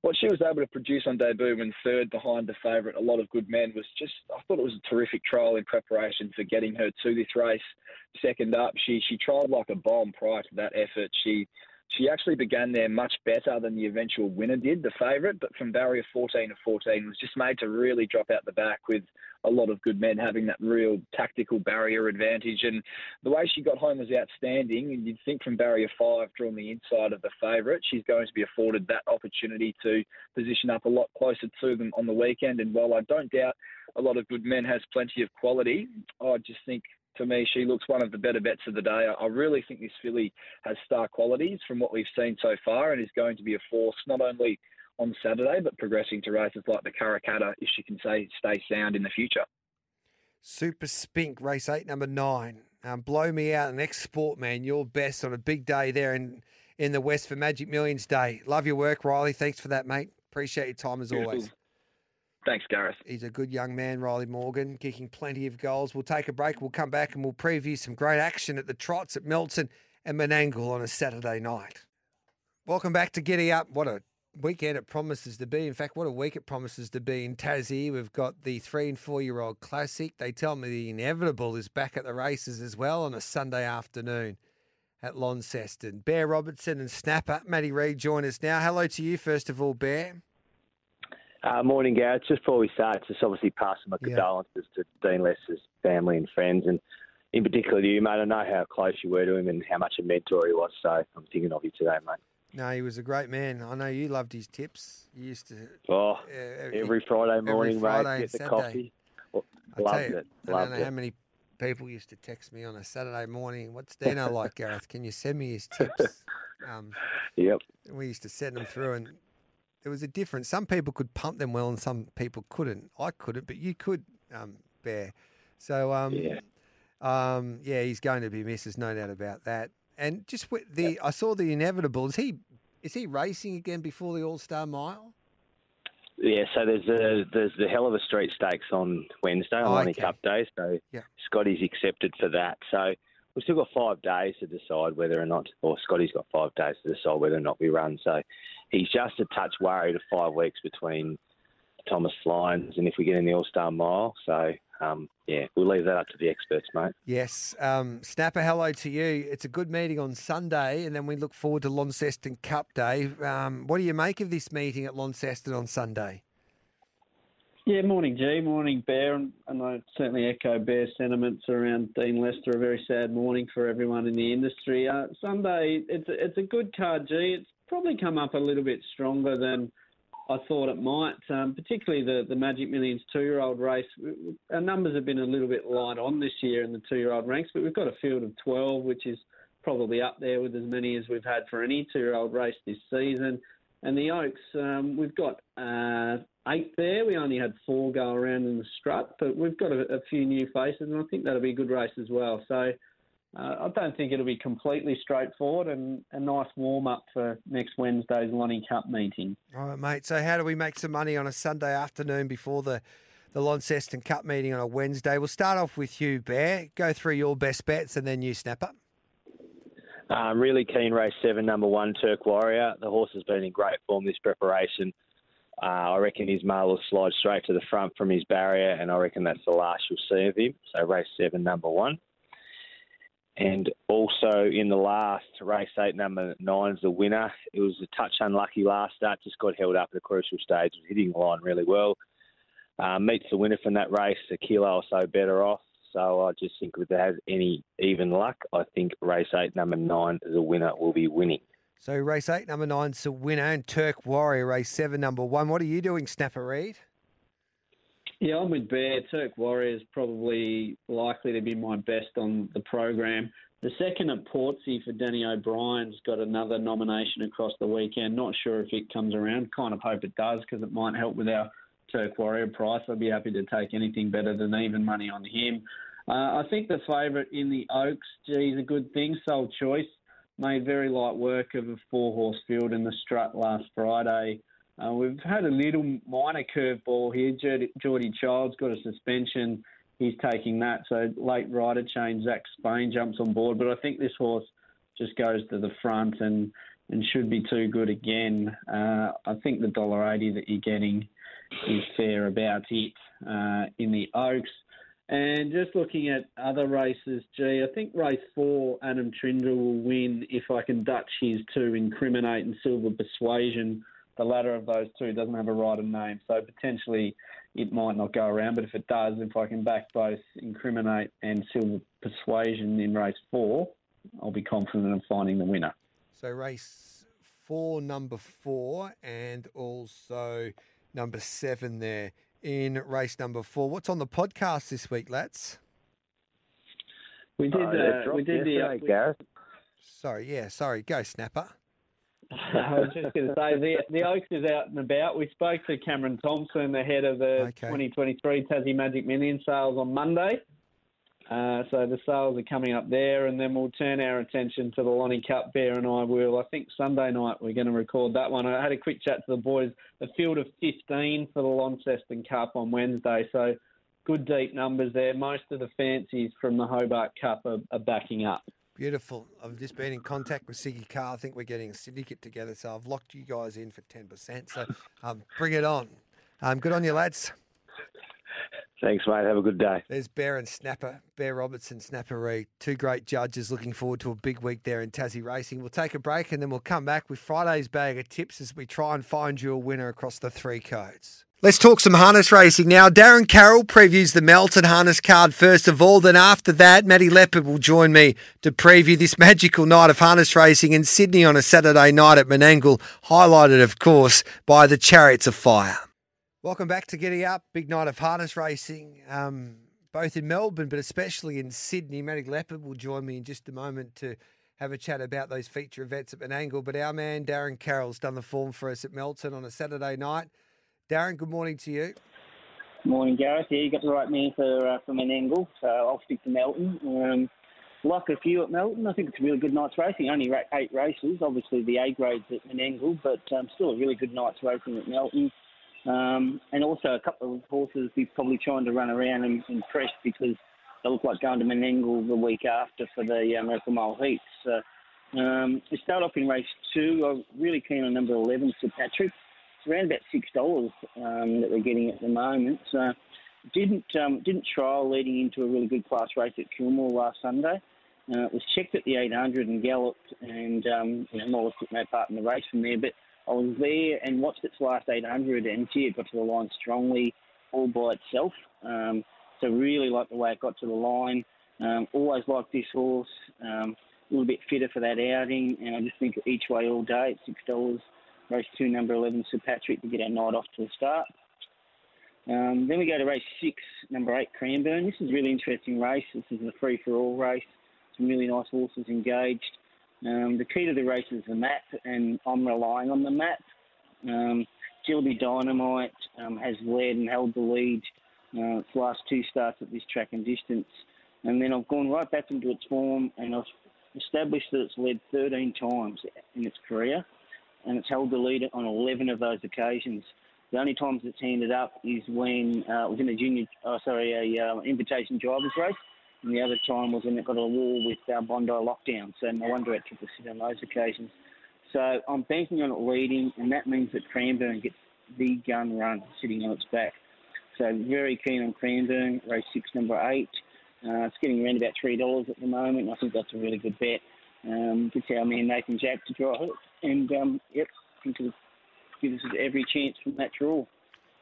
what she was able to produce on debut and third behind the favourite, a lot of good men, was just, I thought it was a terrific trial in preparation for getting her to this race. Second up, she, she trialled like a bomb prior to that effort. She she actually began there much better than the eventual winner did, the favourite, but from barrier 14 to 14 was just made to really drop out the back with a lot of good men having that real tactical barrier advantage. And the way she got home was outstanding. And you'd think from barrier five, drawn the inside of the favourite, she's going to be afforded that opportunity to position up a lot closer to them on the weekend. And while I don't doubt a lot of good men has plenty of quality, I just think for me, she looks one of the better bets of the day. I really think this filly has star qualities from what we've seen so far and is going to be a force not only on Saturday but progressing to races like the Karrakatta if she can say stay sound in the future. Super Spink, race eight, number nine. Um, blow me out, an export man, your best on a big day there in in the West for Magic Millions Day. Love your work, Riley. Thanks for that, mate. Appreciate your time as Beautiful. always. Thanks, Gareth. He's a good young man, Riley Morgan, kicking plenty of goals. We'll take a break. We'll come back and we'll preview some great action at the Trots at Melton and Menangle on a Saturday night. Welcome back to Giddy Up. What a weekend it promises to be. In fact, what a week it promises to be in Tassie. We've got the three and four year old classic. They tell me the inevitable is back at the races as well on a Sunday afternoon at Launceston. Bear Robertson and Snapper. Matty Reid join us now. Hello to you, first of all, Bear. Uh, morning, Gareth. Just before we start, just obviously passing my Yeah. condolences to Dean Lester's family and friends, and in particular to you, mate. I know how close you were to him and how much a mentor he was, so I'm thinking of you today, mate. No, he was a great man. I know you loved his tips. You used to. Oh, uh, every Friday morning, Friday mate, get the Saturday. coffee. Well, I loved tell you, it. I Loved don't know it. how many people used to text me on a Saturday morning. What's Dino (laughs) like, Gareth? Can you send me his tips? (laughs) Um, Yep. we used to send them through, and there was a difference. Some people could pump them well, and some people couldn't. I couldn't, but you could, um, Bear. So, um, Yeah. um, yeah, he's going to be missed. There's no doubt about that. And just with the, I saw the inevitable. Is he, is he racing again before the All Star Mile? Yeah, so there's a there's the hell of a street stakes on Wednesday on Oh, okay. Cup Day, so Yeah. Scotty's accepted for that. So we've still got five days to decide whether or not, or Scotty's got five days to decide whether or not we run. So he's just a touch worried of five weeks between Thomas Lyons and if we get in the All Star Mile. So um, yeah, we'll leave that up to the experts, mate. Yes. Um, Snapper, hello to you. It's a good meeting on Sunday, and then we look forward to Launceston Cup Day. Um, what do you make of this meeting at Launceston on Sunday? Yeah, morning, G. Morning, Bear. And, and I certainly echo Bear's sentiments around Dean Lester. A very sad morning for everyone in the industry. Uh, Sunday, it's a, it's a good card, G. It's probably come up a little bit stronger than I thought it might, um, particularly the, the Magic Millions two year old race. Our numbers have been a little bit light on this year in the two year old ranks, but we've got a field of 12, which is probably up there with as many as we've had for any two year old race this season. And the Oaks, um, we've got uh, eight there. We only had four go around in the strut, but we've got a, a few new faces, and I think that'll be a good race as well. So uh, I don't think it'll be completely straightforward, and a nice warm up for next Wednesday's Lonnie Cup meeting. All right, mate. So, how do we make some money on a Sunday afternoon before the, the Launceston Cup meeting on a Wednesday? We'll start off with you, Bear. Go through your best bets and then you, Snapper. Um, really keen race seven, number one, Turk Warrior. The horse has been in great form this preparation. Uh, I reckon his mail will slide straight to the front from his barrier, and I reckon that's the last you'll see of him. So race seven, number one. And also in the last race eight, number nine is the winner. It was a touch unlucky last start, just got held up at a crucial stage, was hitting the line really well. Uh, meets the winner from that race, a kilo or so better off. So I just think if it has any even luck, I think race eight, number nine, the winner will be winning. So, race eight, number nine's the winner, and Turk Warrior, race seven, number one. What are you doing, Snapper Reed? Yeah, I'm with Bear. Turk Warrior is probably likely to be my best on the program. The second at Portsea for Danny O'Brien's got another nomination across the weekend. Not sure if it comes around. Kind of hope it does because it might help with our Turk Warrior price. I'd be happy to take anything better than even money on him. Uh, I think the favourite in the Oaks, geez, a good thing. Sole Choice made very light work of a four horse field in the strut last Friday. Uh, we've had a little minor curveball here. Geordie, Childs got a suspension. He's taking that. So late rider change, Zach Spain jumps on board. But I think this horse just goes to the front and, and should be too good again. Uh, I think the $1.80 that you're getting is fair about it uh, in the Oaks. And just looking at other races, gee, I think race four, Adam Trinder will win if I can Dutch his two, Incriminate and Silver Persuasion. The latter of those two doesn't have a rider name, so potentially it might not go around. But if it does, if I can back both Incriminate and Silver Persuasion in race four, I'll be confident of finding the winner. So, race four, number four, and also number seven there in race number four. What's on the podcast this week, lads? We did. Uh, Uh, we did the. yesterday, Gareth. Sorry, yeah, sorry. Go, Snapper. I was just going to say the the Oaks is out and about. We spoke to Cameron Thompson, the head of the 2023 Tassie Magic Million sales on Monday. Uh, so the sales are coming up there, and then we'll turn our attention to the Lonnie Cup. Bear and I will. I think Sunday night we're going to record that one. I had a quick chat to the boys. A field of 15 for the Launceston Cup on Wednesday. So good deep numbers there. Most of the fancies from the Hobart Cup are, are backing up. Beautiful. I've just been in contact with Siggy Carr. I think we're getting a syndicate together, so I've locked you guys in for 10%. So um, bring it on. Um, good on you, lads. Thanks, mate. Have a good day. There's Bear and Snapper, Bear Robertson, Snapper Reed. Two great judges looking forward to a big week there in Tassie Racing. We'll take a break and then we'll come back with Friday's bag of tips as we try and find you a winner across the three codes. Let's talk some harness racing now. Darren Carroll previews the Melton harness card first of all. Then after that, Matty Leopard will join me to preview this magical night of harness racing in Sydney on a Saturday night at Menangle, highlighted, of course, by the Chariots of Fire. Welcome back to Giddy Up, big night of harness racing, um, both in Melbourne but especially in Sydney. Matty Leopard will join me in just a moment to have a chat about those feature events at Menangle. But our man Darren Carroll's done the form for us at Melton on a Saturday night. Darren, good morning to you. Morning, Gareth. Yeah, you got the right man for uh, for Menangle, so I'll stick to Melton. Um, like a few at Melton, I think it's a really good night's racing. Only eight races, obviously the A grades at Menangle, but um, still a really good night's racing at Melton. Um, and also a couple of horses we're probably trying to run around and impress because they look like going to Menangle the week after for the um, Mile Heats. So, um, we start off in race two. I'm really keen on number 11, Sir Patrick. Around about $6 um, that we're getting at the moment. So didn't um, didn't trial leading into a really good class race at Kilmore last Sunday. Uh, it was checked at the 800 and galloped, and um, you know, took no part in the race from there. But I was there and watched its last 800, and gee, it got to the line strongly all by itself. Um, so really like the way it got to the line. Um, always liked this horse. Um, a little bit fitter for that outing, and I just think each way all day at six dollars. Race two, number eleven, Sir Patrick to get our night off to a start. Um, then we go to race six, number eight, Cranbourne. This is a really interesting race. This is a free for all race. Some really nice horses engaged. Um, the key to the race is the map, and I'm relying on the map. Um, Dynamite um, has led and held the lead uh, its last two starts at this track and distance. And then I've gone right back into its form and I've established that it's led 13 times in its career and it's held the lead on 11 of those occasions. The only times it's handed up is when uh, it was in a junior, oh, sorry, a uh, invitation drivers race, and the other time was when it got a wall with uh, Bondi lockdown. So no wonder it took a sit on those occasions. So I'm banking on it leading, and that means that Cranbourne gets the gun run sitting on its back. So very keen on Cranbourne, race six, number eight. Uh, it's getting around about three dollars at the moment. I think that's a really good bet. Um, our man Nathan Jack to draw it, and um, yep, I think it'll give us every chance from that draw.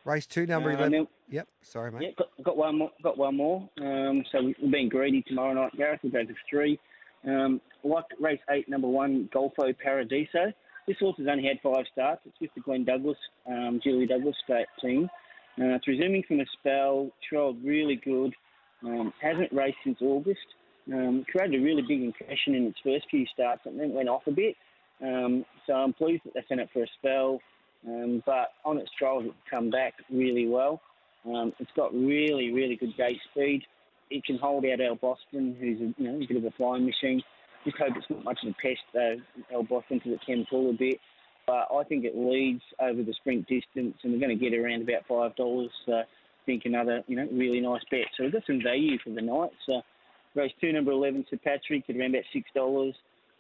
Race two, number Uh, 11. now- Yep, sorry, mate. Yeah, got, got one more. Got one more. Um, so we're being greedy tomorrow night, Gareth. We'll go to three. Um, like race eight, number one, Golfo Paradiso. This horse has only had five starts. It's with the Glenn Douglas, um, Julie Douglas state team. Uh, it's resuming from a spell. Trialled really good. Um, hasn't raced since August. Um, created a really big impression in its first few starts and then went off a bit. Um, so I'm pleased that they're sent it for a spell. Um, but on its trials, it's come back really well. Um, it's got really, really good gate speed. It can hold out El Boston, who's a, you know, a bit of a flying machine. Just hope it's not much of a pest, though, El Boston, because it can pull a bit. But I think it leads over the sprint distance, and we're going to get around about five dollars. So I think another, you know, really nice bet. So we've got some value for the night. So race two, number eleven, Sir Patrick, at around about six dollars.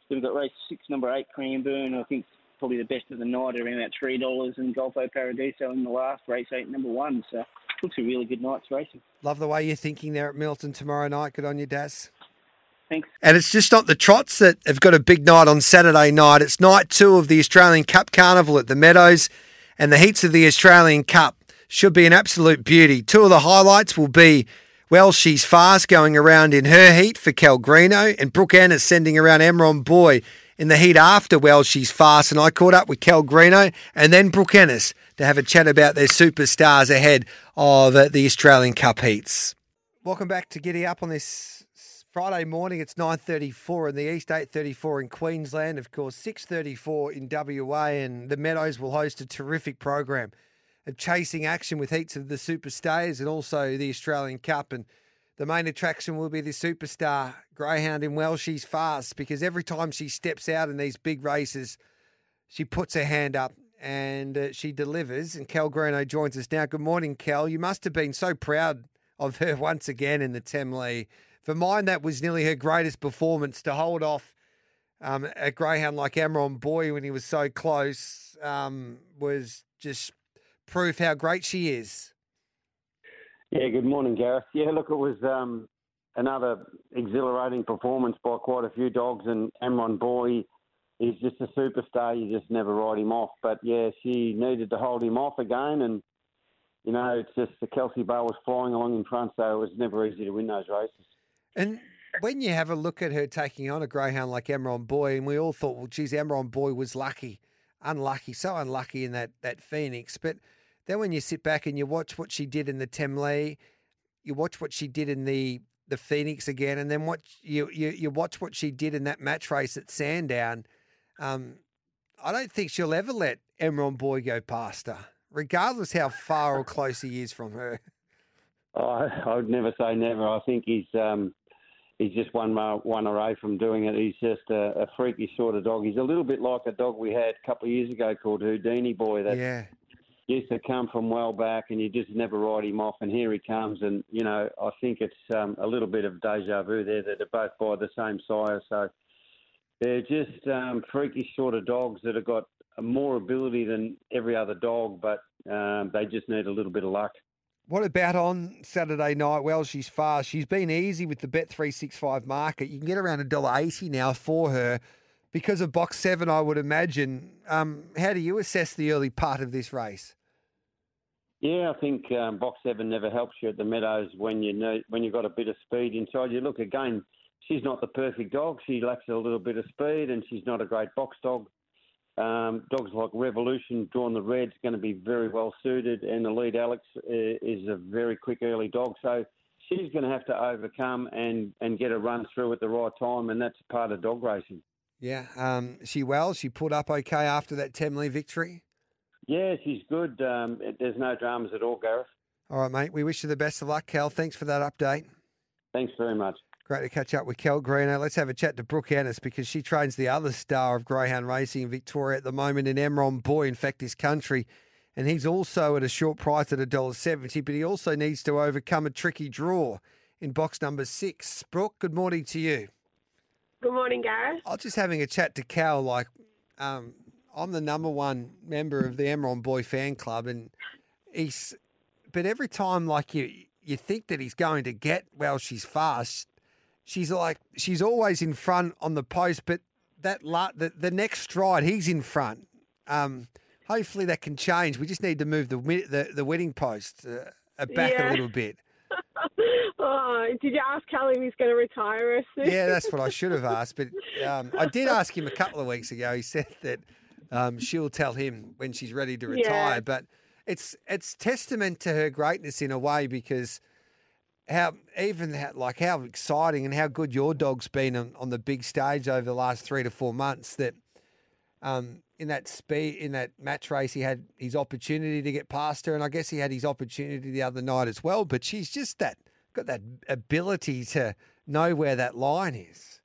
Then we've got race six, number eight, Cranbourne. I think probably the best of the night, around about three dollars, and Golfo Paradiso in the last race eight, number one. So looks a really good night's racing. Love the way you're thinking there at Melton tomorrow night. Good on you, Daz. Thanks. And it's just not the trots that have got a big night on Saturday night. It's night two of the Australian Cup Carnival at the Meadows, and the heats of the Australian Cup should be an absolute beauty. Two of the highlights will be, well, she's fast going around in her heat for Kel Greeno, and Brooke Ennis sending around Emron Boy in the heat after Wow She's Fast. And I caught up with Kel Greeno and then Brooke Ennis to have a chat about their superstars ahead of uh, the Australian Cup heats. Welcome back to Giddy Up on this Friday morning. It's 9.34 in the east, 8.34 in Queensland. Of course, 6.34 in WA and the Meadows will host a terrific program of chasing action with heats of the superstars and also the Australian Cup. And the main attraction will be the superstar greyhound in Wow She's Fast because every time she steps out in these big races, she puts her hand up and uh, she delivers. And Kel Greeno joins us now. Good morning, Kel. You must have been so proud of her (laughs) once again in the Temlee. For mine, that was nearly her greatest performance to hold off um, a greyhound like Amron Boy when he was so close um, was just proof how great she is. Yeah, good morning, Gareth. Yeah, look, it was um, another exhilarating performance by quite a few dogs, and Amron Boy is just a superstar. You just never ride him off. But yeah, she needed to hold him off again, and you know, it's just the Kelsey Bar was flying along in front, so it was never easy to win those races. And when you have a look at her taking on a greyhound like Amron Boy, and we all thought, well, geez, Amron Boy was lucky, unlucky, so unlucky in that that Phoenix, but then when you sit back and you watch what she did in the Temlee, you watch what she did in the the Phoenix again, and then what you you, you watch what she did in that match race at Sandown. Um, I don't think she'll ever let Emron Boy go past her, regardless how far or close he is from her. (laughs) Oh, I would never say never. I think he's um, he's just one one away from doing it. He's just a, a freaky sort of dog. He's a little bit like a dog we had a couple of years ago called Houdini Boy. That yeah used to come from well back, and you just never write him off. And here he comes, and you know I think it's um, a little bit of deja vu there. That they're both by the same sire, so they're just um, freaky sort of dogs that have got more ability than every other dog, but um, they just need a little bit of luck. What about on Saturday night? Well, she's fast. She's been easy with the Bet three six five market. You can get around a dollar eighty now for her because of box seven. I would imagine. Um, how do you assess the early part of this race? Yeah, I think um, box seven never helps you at the Meadows when you know when you've got a bit of speed inside you. Look again, she's not the perfect dog. She lacks a little bit of speed, and she's not a great box dog. Um, dogs like Revolution, drawn the red, is going to be very well suited, and the lead Alex uh, is a very quick early dog. So she's going to have to overcome and, and get a run through at the right time, and that's part of dog racing. Yeah, um, she well. She put up okay after that Temlee victory. Yeah, she's good. Um, there's no dramas at all, Gareth. All right, mate. We wish you the best of luck, Cal. Thanks for that update. Thanks very much. Great to catch up with Kel Greeno. Let's have a chat to Brooke Ennis because she trains the other star of greyhound racing in Victoria at the moment in Emron Boy, in fact, his country. And he's also at a short price at $1.70, but he also needs to overcome a tricky draw in box number six. Brooke, good morning to you. Good morning, Gareth. I was just having a chat to Cal. Like, um, I'm the number one member of the Emron Boy fan club, and he's. But every time, like you, you think that he's going to get well, she's fast she's like she's always in front on the post, but that la- the, the next stride he's in front. Um, hopefully that can change. We just need to move the the, the wedding post uh, back yeah. a little bit. (laughs) oh, did you ask Kelly if he's going to retire soon? Yeah, that's what I (laughs) should have asked. But um, I did ask him a couple of weeks ago. He said that um, she'll tell him when she's ready to retire. Yeah. But it's it's testament to her greatness in a way because how even how, like how exciting and how good your dog's been on, on the big stage over the last three to four months. That um, in that speed in that match race, he had his opportunity to get past her, and I guess he had his opportunity the other night as well. But she's just that got that ability to know where that line is.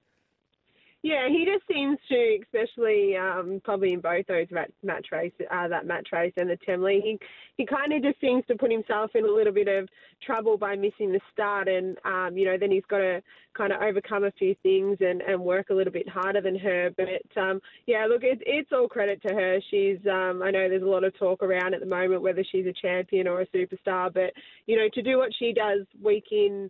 Yeah, he just seems to, especially um, probably in both those match race, uh, that match race and the Temlee, he he kind of just seems to put himself in a little bit of trouble by missing the start, and um, you know then he's got to kind of overcome a few things and, and work a little bit harder than her. But um, yeah, look, it, it's all credit to her. She's um, I know there's a lot of talk around at the moment whether she's a champion or a superstar, but you know to do what she does week in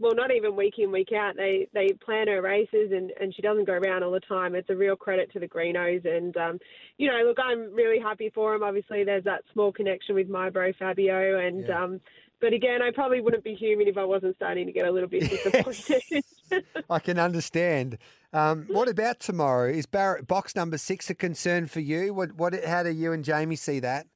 well, not even week in, week out. They they plan her races, and, and she doesn't go around all the time. It's a real credit to the Greenos, and um, you know, look, I'm really happy for him. Obviously, there's that small connection with my bro Fabio, and yeah. um, but again, I probably wouldn't be human if I wasn't starting to get a little bit disappointed. (laughs) I can understand. Um, what about tomorrow? Is Barrett box number six a concern for you? What what? How do you and Jamie see that?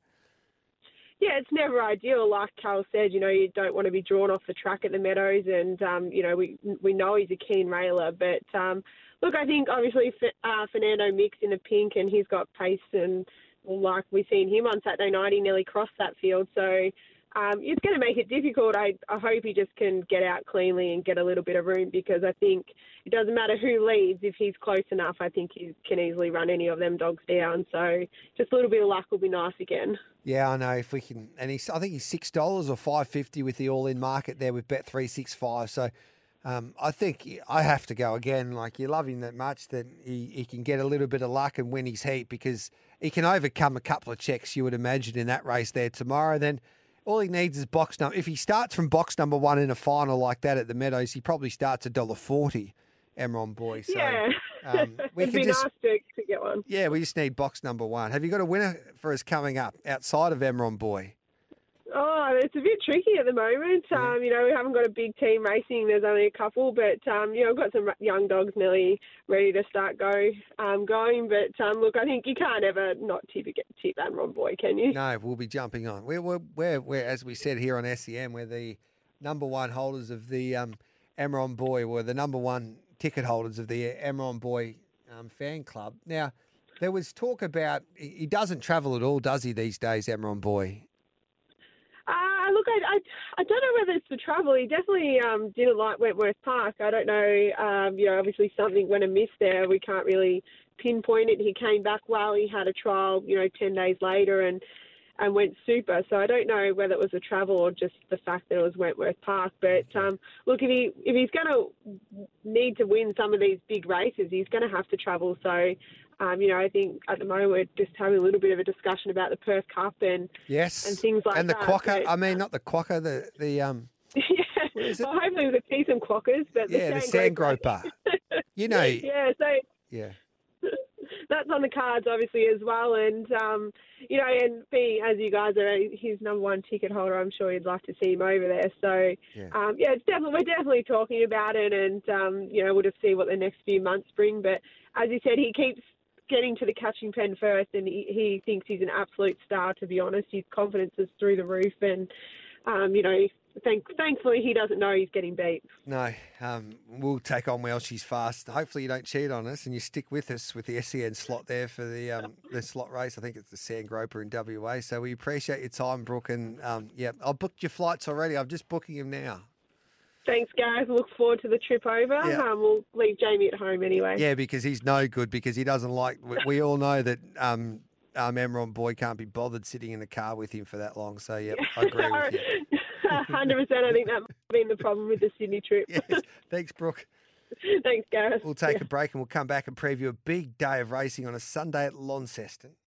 Yeah, it's never ideal. Like Carl said, you know, you don't want to be drawn off the track at the Meadows, and um, you know, we we know he's a keen railer. But um, look, I think obviously uh, Fernando Mix in the pink, and he's got pace, and like we've seen him on Saturday night, he nearly crossed that field. So um, it's going to make it difficult. I, I hope he just can get out cleanly and get a little bit of room because I think it doesn't matter who leads. If he's close enough, I think he can easily run any of them dogs down. So just a little bit of luck will be nice again. Yeah, I know if we can, and he's I think he's six dollars or five fifty with the all in market there with Bet three six five. So um, I think I have to go again. Like you love him that much that he, he can get a little bit of luck and win his heat because he can overcome a couple of checks. You would imagine in that race there tomorrow. Then all he needs is box number. If he starts from box number one in a final like that at the Meadows, he probably starts a dollar forty. Emron boy. So, yeah, um, we (laughs) it'd can be just nice to, to get one. yeah, we just need box number one. Have you got a winner for us coming up outside of Emron boy? Oh, it's a bit tricky at the moment. Um, you know, we haven't got a big team racing. There's only a couple, but um, you know, I've got some young dogs nearly ready to start go um, going. But um, look, I think you can't ever not tip tip Amron Boy, can you? No, we'll be jumping on. We're, we're, we're, we're as we said here on SEN, we're the number one holders of the um, Emron Boy. We're the number one ticket holders of the Emron Boy um, fan club. Now, there was talk about he he doesn't travel at all, does he, these days, Emron Boy? Uh, look, I, I, I don't know whether it's the travel. He definitely um, didn't like Wentworth Park. I don't know. Um, you know, obviously something went amiss there. We can't really pinpoint it. He came back well. He had a trial, you know, ten days later, and and went super. So I don't know whether it was the travel or just the fact that it was Wentworth Park. But um, look, if he if he's going to need to win some of these big races, he's going to have to travel. So. Um, you know, I think at the moment we're just having a little bit of a discussion about the Perth Cup and Yes. and things like that. And the that. quokka, but- I mean, not the quokka, the, the um, (laughs) yeah, well, hopefully we could see some quackers, but yeah, the sand groper. (laughs) You know, yeah, so yeah. (laughs) that's on the cards obviously as well. And um, you know, and being as you guys are his number one ticket holder, I'm sure you'd like to see him over there. So Yeah. um, yeah, it's definitely we're definitely talking about it, and um, you know, we'll just see what the next few months bring. But as you said, he keeps getting to the catching pen first, and he, he thinks he's an absolute star. To be honest, his confidence is through the roof, and um, you know, thank, thankfully he doesn't know he's getting beat. No, um, we'll take on Wow She's Fast. Hopefully, you don't cheat on us and you stick with us with the SEN slot there for the um, (laughs) the slot race. I think it's the Sand Groper in WA. So we appreciate your time, Brooke. And um, yeah, I've booked your flights already. I'm just booking them now. Thanks, guys. Look forward to the trip over. Yeah. Um, we'll leave Jamie at home anyway. Yeah, because he's no good because he doesn't like. We, we all know that um, um, Emron Boy can't be bothered sitting in the car with him for that long. So yeah, I (laughs) agree with you. Hundred percent. I think that might have been the problem with the Sydney trip. Thanks, Brooke. Thanks, Gareth. We'll take a break and we'll come back and preview a big day of racing on a Sunday at Launceston.